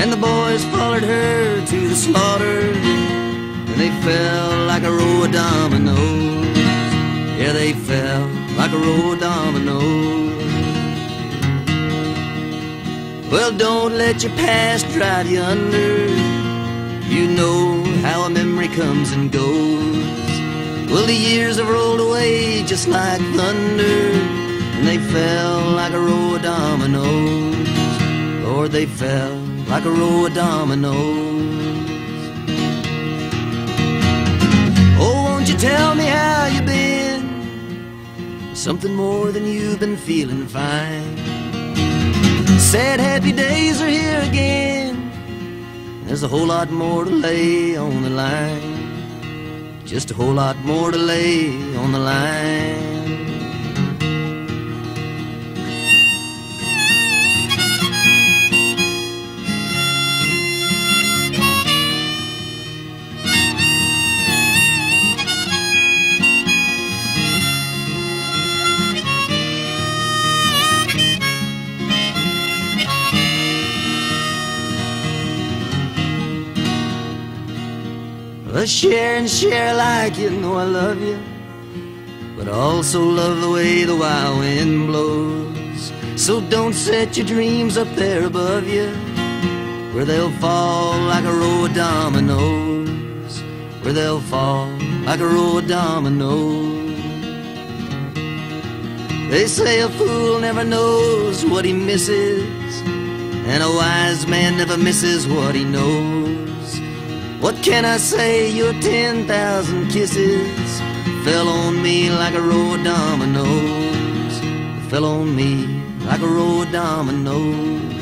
And the boys followed her to the slaughter. And they fell like a row of dominoes. Yeah, they fell like a row of dominoes. Well, don't let your past drive you under. You know how a memory comes and goes. Well, the years have rolled away just like thunder, and they fell like a row of dominoes. Lord, they fell like a row of dominoes. Oh, won't you tell me how you been? Something more than you've been feeling fine. Sad, happy days are here again. There's a whole lot more to lay on the line. just a whole lot more to lay on the line. Share and share like you know I love you, but I also love the way the wild wind blows. So don't set your dreams up there above you, where they'll fall like a row of dominoes, where they'll fall like a row of dominoes. They say a fool never knows what he misses, and a wise man never misses what he knows. What can I say? Your 10,000 kisses fell on me like a row of dominoes. Fell on me like a row of dominoes.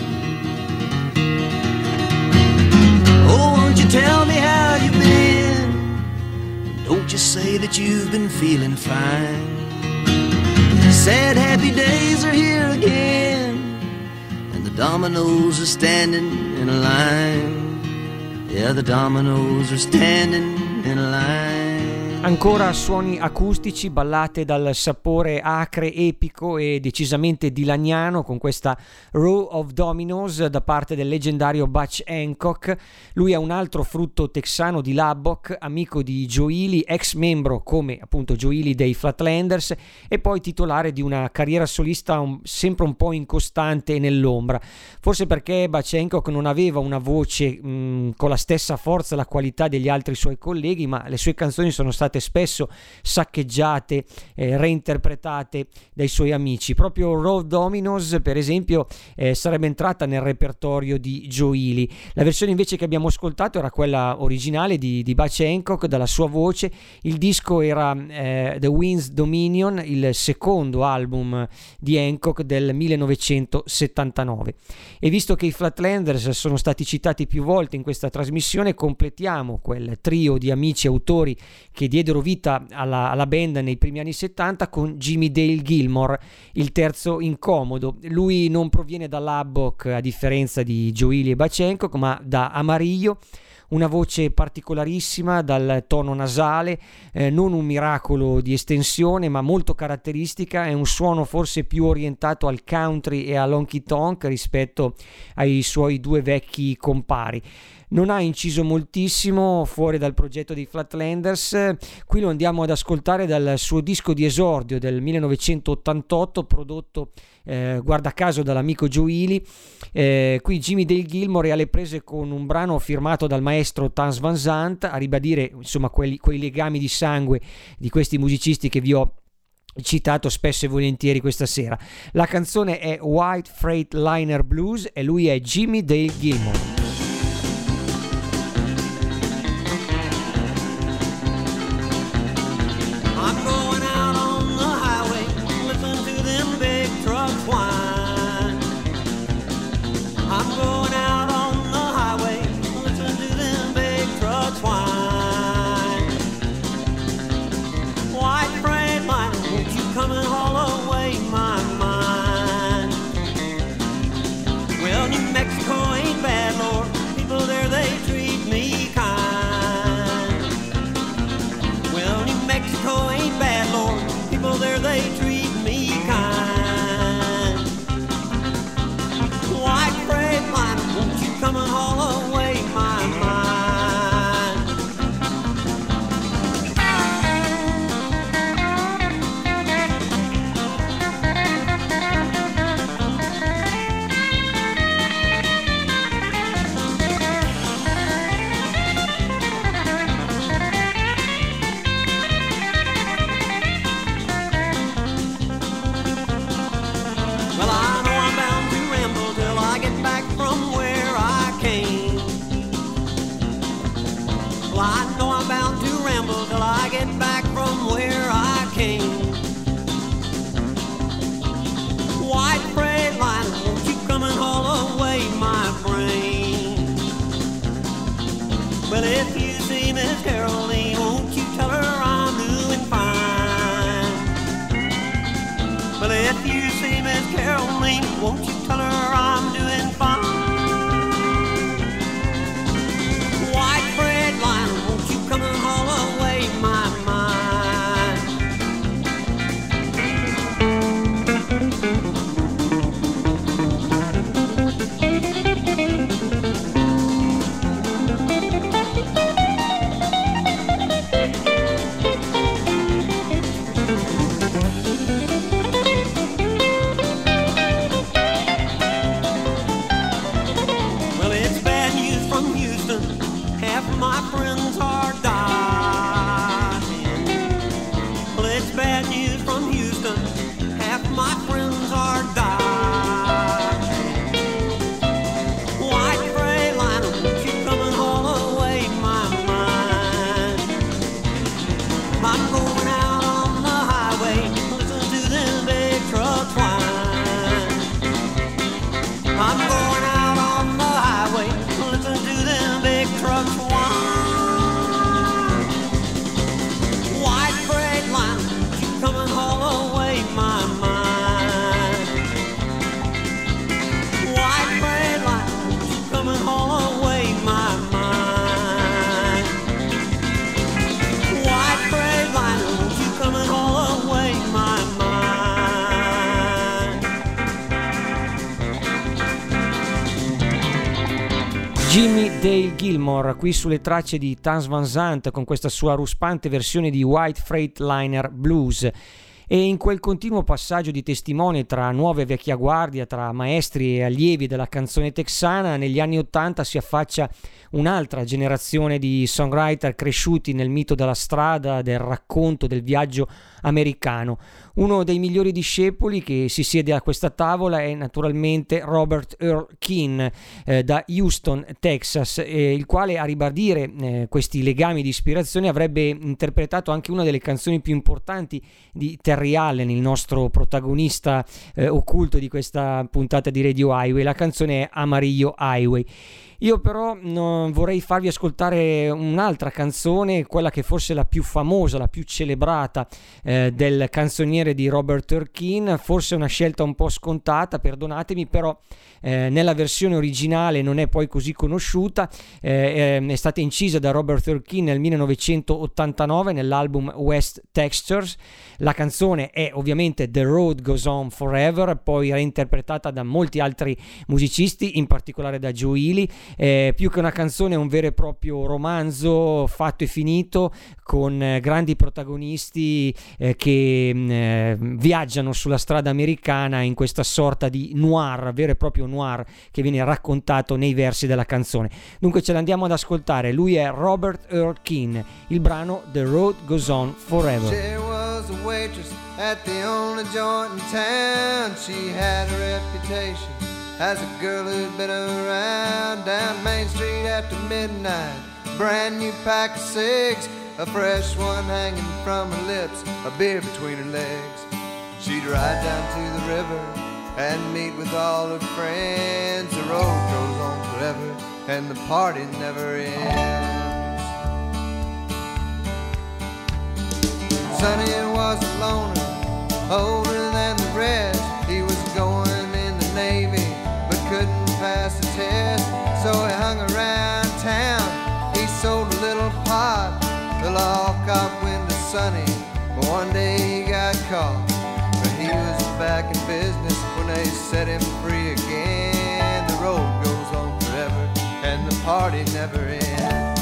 Oh, won't you tell me how you've been? Don't just say that you've been feeling fine. Sad, happy days are here again, and the dominoes are standing in a line. Yeah, the dominoes are standing in a line. Ancora suoni acustici, ballate dal sapore acre, epico e decisamente dilaniano con questa Row of Dominoes da parte del leggendario Butch Hancock. Lui è un altro frutto texano di Lubbock, amico di Joe Ely, ex membro come appunto Joe Ely dei Flatlanders e poi titolare di una carriera solista un- sempre un po' incostante nell'ombra. Forse perché Butch Hancock non aveva una voce mh, con la stessa forza e la qualità degli altri suoi colleghi, ma le sue canzoni sono state spesso saccheggiate, eh, reinterpretate dai suoi amici. Proprio Road Dominos, per esempio, eh, sarebbe entrata nel repertorio di Joe Ely. La versione invece che abbiamo ascoltato era quella originale di, di Butch Hancock, dalla sua voce. Il disco era eh, The Wind's Dominion, il secondo album di Hancock del 1979. E visto che i Flatlanders sono stati citati più volte in questa trasmissione, completiamo quel trio di amici autori che diedero vita alla, alla band nei primi anni 70 con Jimmy Dale Gilmore, il terzo incomodo. Lui non proviene da a differenza di Joili e Bachenko, ma da Amarillo una voce particolarissima dal tono nasale, eh, non un miracolo di estensione, ma molto caratteristica, è un suono forse più orientato al country e all'honky tonk rispetto ai suoi due vecchi compari. Non ha inciso moltissimo fuori dal progetto dei Flatlanders, qui lo andiamo ad ascoltare dal suo disco di esordio del 1988 prodotto eh, guarda caso dall'amico Joe Ely. Eh, qui Jimmy Dale Gilmore è alle prese con un brano firmato dal maestro Tans Van Zandt a ribadire insomma quelli, quei legami di sangue di questi musicisti che vi ho citato spesso e volentieri questa sera. La canzone è White Freight Liner Blues e lui è Jimmy Dale Gilmore. Jimmy Dale Gilmore qui sulle tracce di Tans Van Zandt con questa sua ruspante versione di White Freightliner Blues. E in quel continuo passaggio di testimone tra nuova e vecchia guardia, tra maestri e allievi della canzone texana, negli anni Ottanta si affaccia un'altra generazione di songwriter cresciuti nel mito della strada, del racconto, del viaggio americano. Uno dei migliori discepoli che si siede a questa tavola è naturalmente Robert Earl Keane eh, da Houston, Texas, eh, il quale a ribadire eh, questi legami di ispirazione avrebbe interpretato anche una delle canzoni più importanti di Terry Allen, il nostro protagonista eh, occulto di questa puntata di Radio Highway. La canzone è Amarillo Highway. Io però no, vorrei farvi ascoltare un'altra canzone, quella che forse è la più famosa, la più celebrata eh, del canzoniere di Robert Erkin, forse una scelta un po' scontata, perdonatemi, però eh, nella versione originale non è poi così conosciuta, eh, è stata incisa da Robert Erkin nel 1989 nell'album West Textures, la canzone è ovviamente The Road Goes On Forever, poi reinterpretata da molti altri musicisti, in particolare da Joe Ely, eh, più che una canzone è un vero e proprio romanzo fatto e finito con eh, grandi protagonisti eh, che mh, eh, viaggiano sulla strada americana in questa sorta di noir, vero e proprio noir che viene raccontato nei versi della canzone. Dunque ce l'andiamo ad ascoltare, lui è Robert Earl Keane, il brano The Road Goes On Forever. She was a waitress at the only joint in town. She had a reputation as a girl who'd been around down Main Street after midnight. Brand new pack of cigs, a fresh one hanging from her lips, a beer between her legs. She'd ride down to the river and meet with all her friends. The road goes on forever and the party never ends. Sonny was a loner, older than the rest. He was going in the Navy, but couldn't pass the test. So he hung around town. He sold a little pot. The law cop went to Sonny, but one day he got caught. But he was back in business set him free again. The road goes on forever, and the party never ends.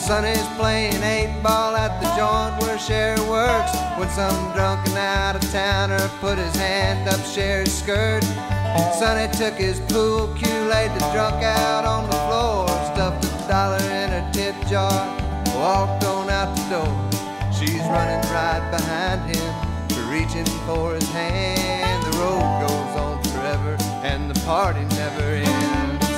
Sonny's playing eight ball at the joint where Sherry works. When some drunken out of towner put his hand up Sherry's skirt. Sonny took his pool cue, laid the drunk out on the floor, stuffed a dollar in her tip jar, walked on out the door. She's running right behind him, reaching for his hand. The road goes on forever, and the party never ends.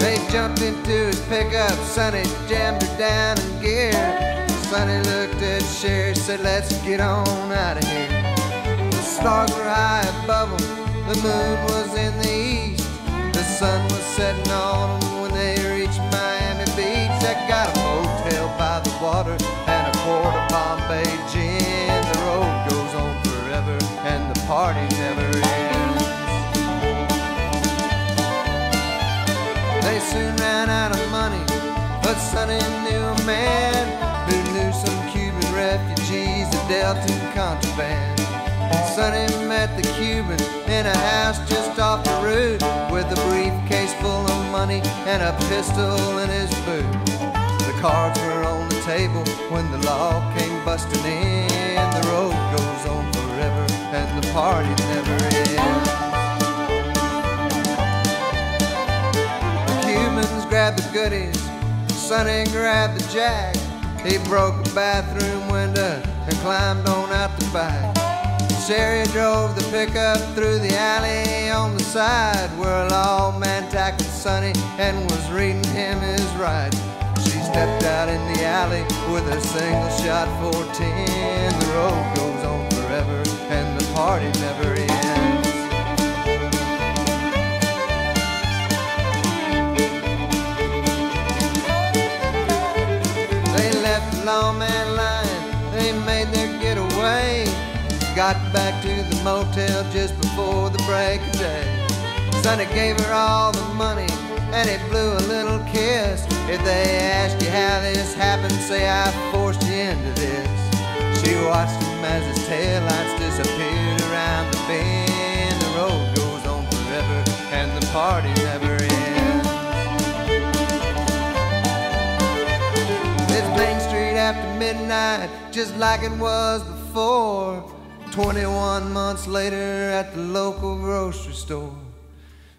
They jumped into his pickup, Sonny jammed her down in gear. Sonny looked at Sherry, said, Let's get on out of here. The stars were high above them, the moon was in the east. The sun was setting on them when they that got a motel by the water and a quart of Bombay gin. The road goes on forever and the party never ends. They soon ran out of money, but Sonny knew a man who knew some Cuban refugees that dealt in contraband. Sonny met the Cuban in a house just off the route with a briefcase full of money and a pistol in his boot. Cards were on the table when the law came busting in. The road goes on forever and the party never ends. The Cubans grabbed the goodies, Sonny grabbed the jack. He broke a bathroom window and climbed on out the back. Sherry drove the pickup through the alley on the side where a lawman tackled Sonny and was reading him his rights. Stepped out in the alley with a single shot 410. The road goes on forever and the party never ends. They left the lawman lying, they made their getaway. Got back to the motel just before the break of day. Sonny gave her all the money and he blew a little kiss. If they ask you how this happened, say I forced you into this. She watched him as his taillights disappeared around the bend. The road goes on forever and the party never ends. It's Main Street after midnight, just like it was before. 21 months later at the local grocery store.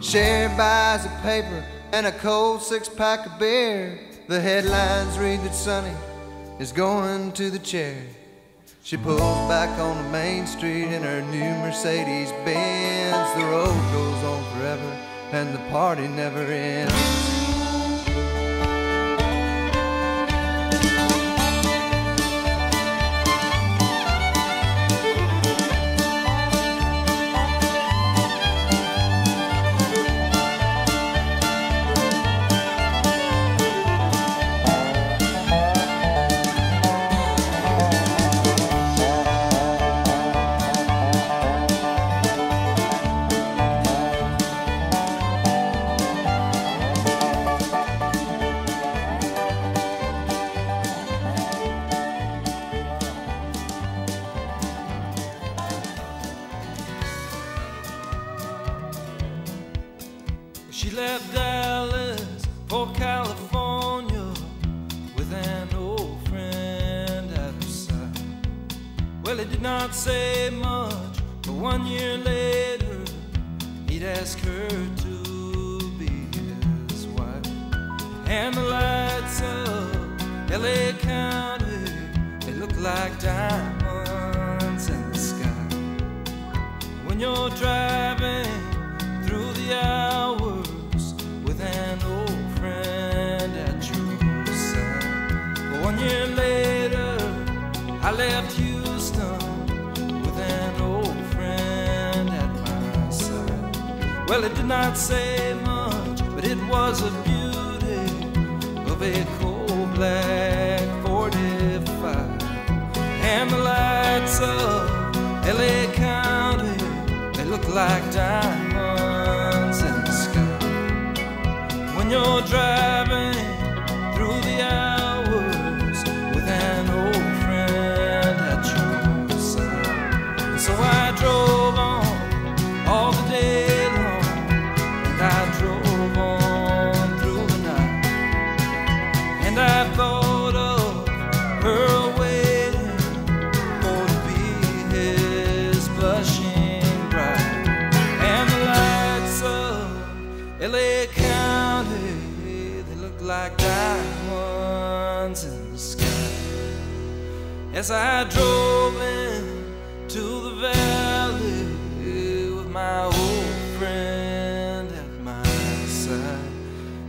Sherry buys a paper and a cold six pack of beer. The headlines read that Sonny is going to the chair. She pulls back on the main street in her new Mercedes Benz. The road goes on forever and the party never ends.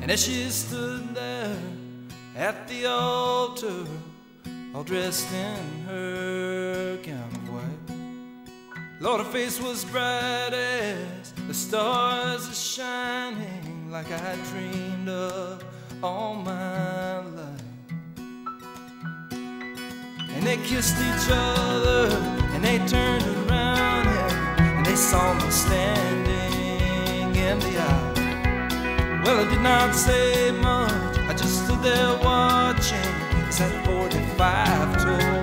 And as she stood there at the altar, all dressed in her gown of white. Lord, her face was bright as the stars are shining, like I had dreamed of all my life. And they kissed each other, and they turned around, and, and they saw me standing in the aisle. Well, I did not say much. I just stood there watching as that 45.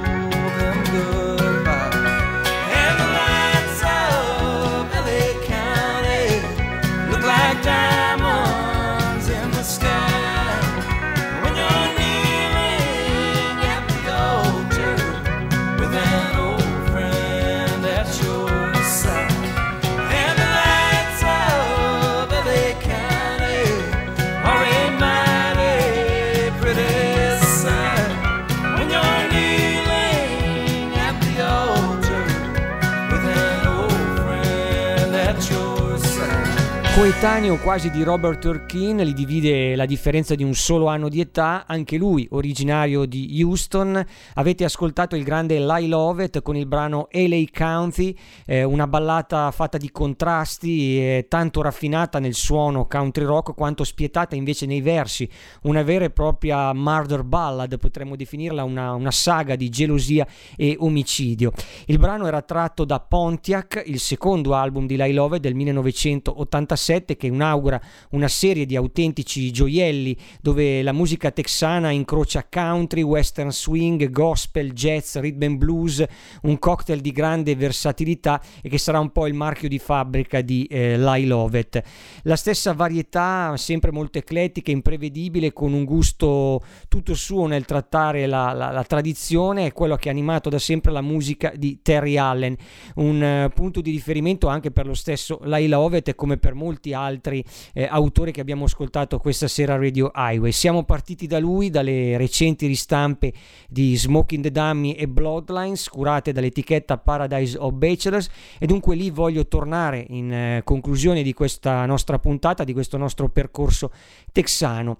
Coetaneo quasi di Robert Turkin, li divide la differenza di un solo anno di età, anche lui originario di Houston. Avete ascoltato il grande Lyle Lovett con il brano LA County, eh, una ballata fatta di contrasti, eh, tanto raffinata nel suono country rock quanto spietata invece nei versi, una vera e propria murder ballad, potremmo definirla una, una saga di gelosia e omicidio. Il brano era tratto da Pontiac, il secondo album di Lyle Lovett del 1987 che inaugura una serie di autentici gioielli dove la musica texana incrocia country, western swing, gospel, jazz, rhythm and blues, un cocktail di grande versatilità e che sarà un po' il marchio di fabbrica di eh, Lyle Lovett. La stessa varietà, sempre molto eclettica, imprevedibile, con un gusto tutto suo nel trattare la, la, la tradizione, è quello che ha animato da sempre la musica di Terry Allen, un eh, punto di riferimento anche per lo stesso Lyle Lovett e come per molti altri eh, autori che abbiamo ascoltato questa sera a Radio Highway. Siamo partiti da lui, dalle recenti ristampe di Smoking the Dummy e Bloodlines, curate dall'etichetta Paradise of Bachelors, e dunque lì voglio tornare in eh, conclusione di questa nostra puntata, di questo nostro percorso texano.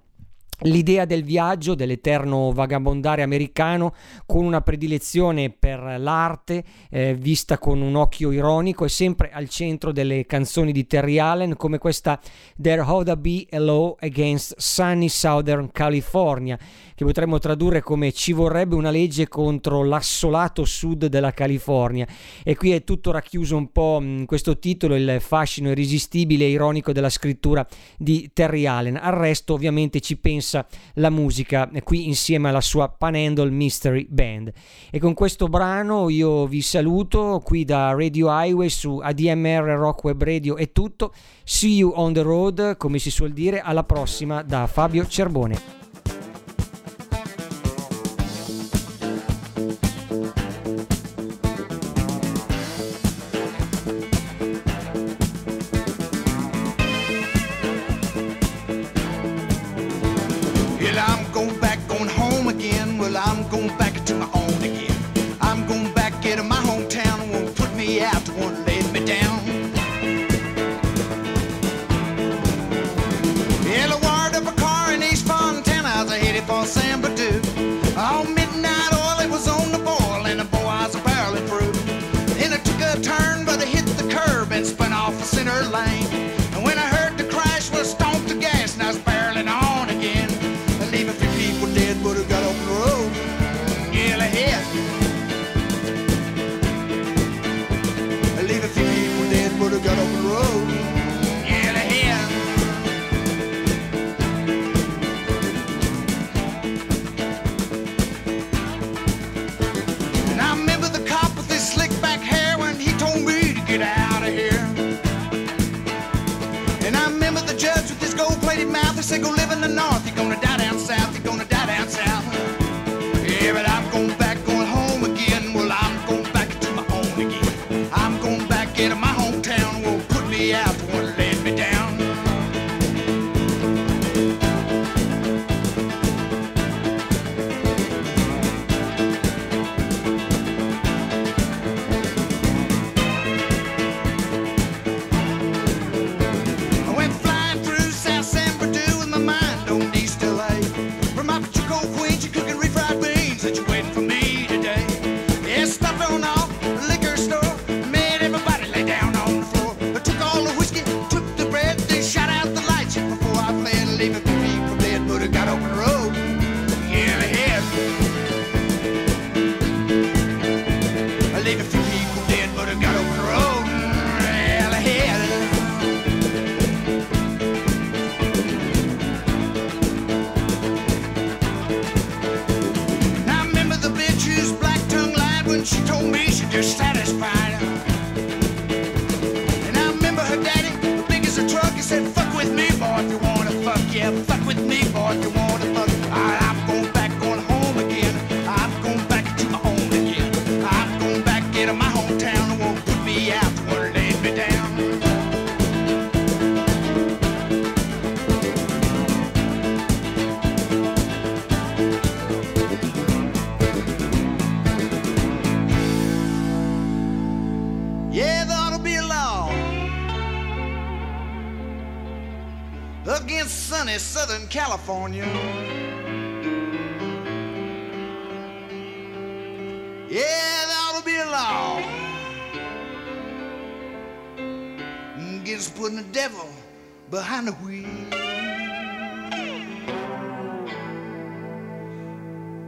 L'idea del viaggio, dell'eterno vagabondare americano, con una predilezione per l'arte, eh, vista con un occhio ironico, è sempre al centro delle canzoni di Terry Allen, come questa There Oughta Be a Law Against Sunny Southern California, che potremmo tradurre come ci vorrebbe una legge contro l'assolato sud della California. E qui è tutto racchiuso un po' in questo titolo, il fascino irresistibile e ironico della scrittura di Terry Allen. Al resto ovviamente ci pensa la musica qui insieme alla sua Panhandle Mystery Band. E con questo brano io vi saluto qui da Radio Highway su ADMR Rock Web Radio è tutto. See you on the road, come si suol dire, alla prossima da Fabio Cerbone. Behind the wheel.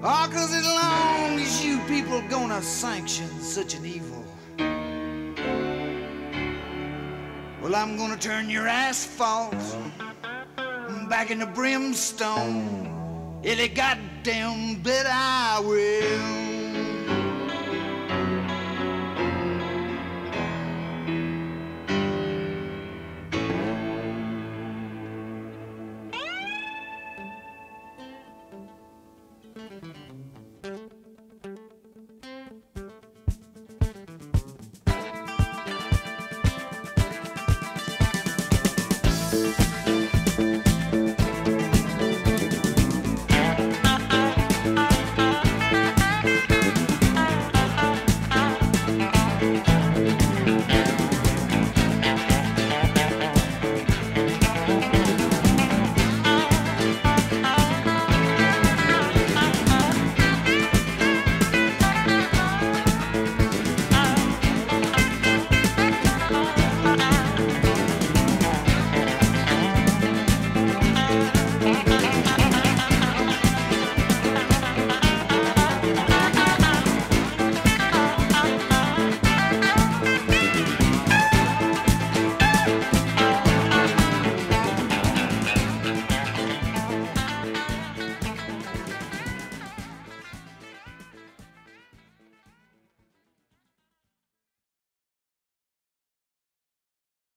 Oh, ah, cause as long as you people are gonna sanction such an evil, well, I'm gonna turn your asphalt back into brimstone. Any goddamn bit I will.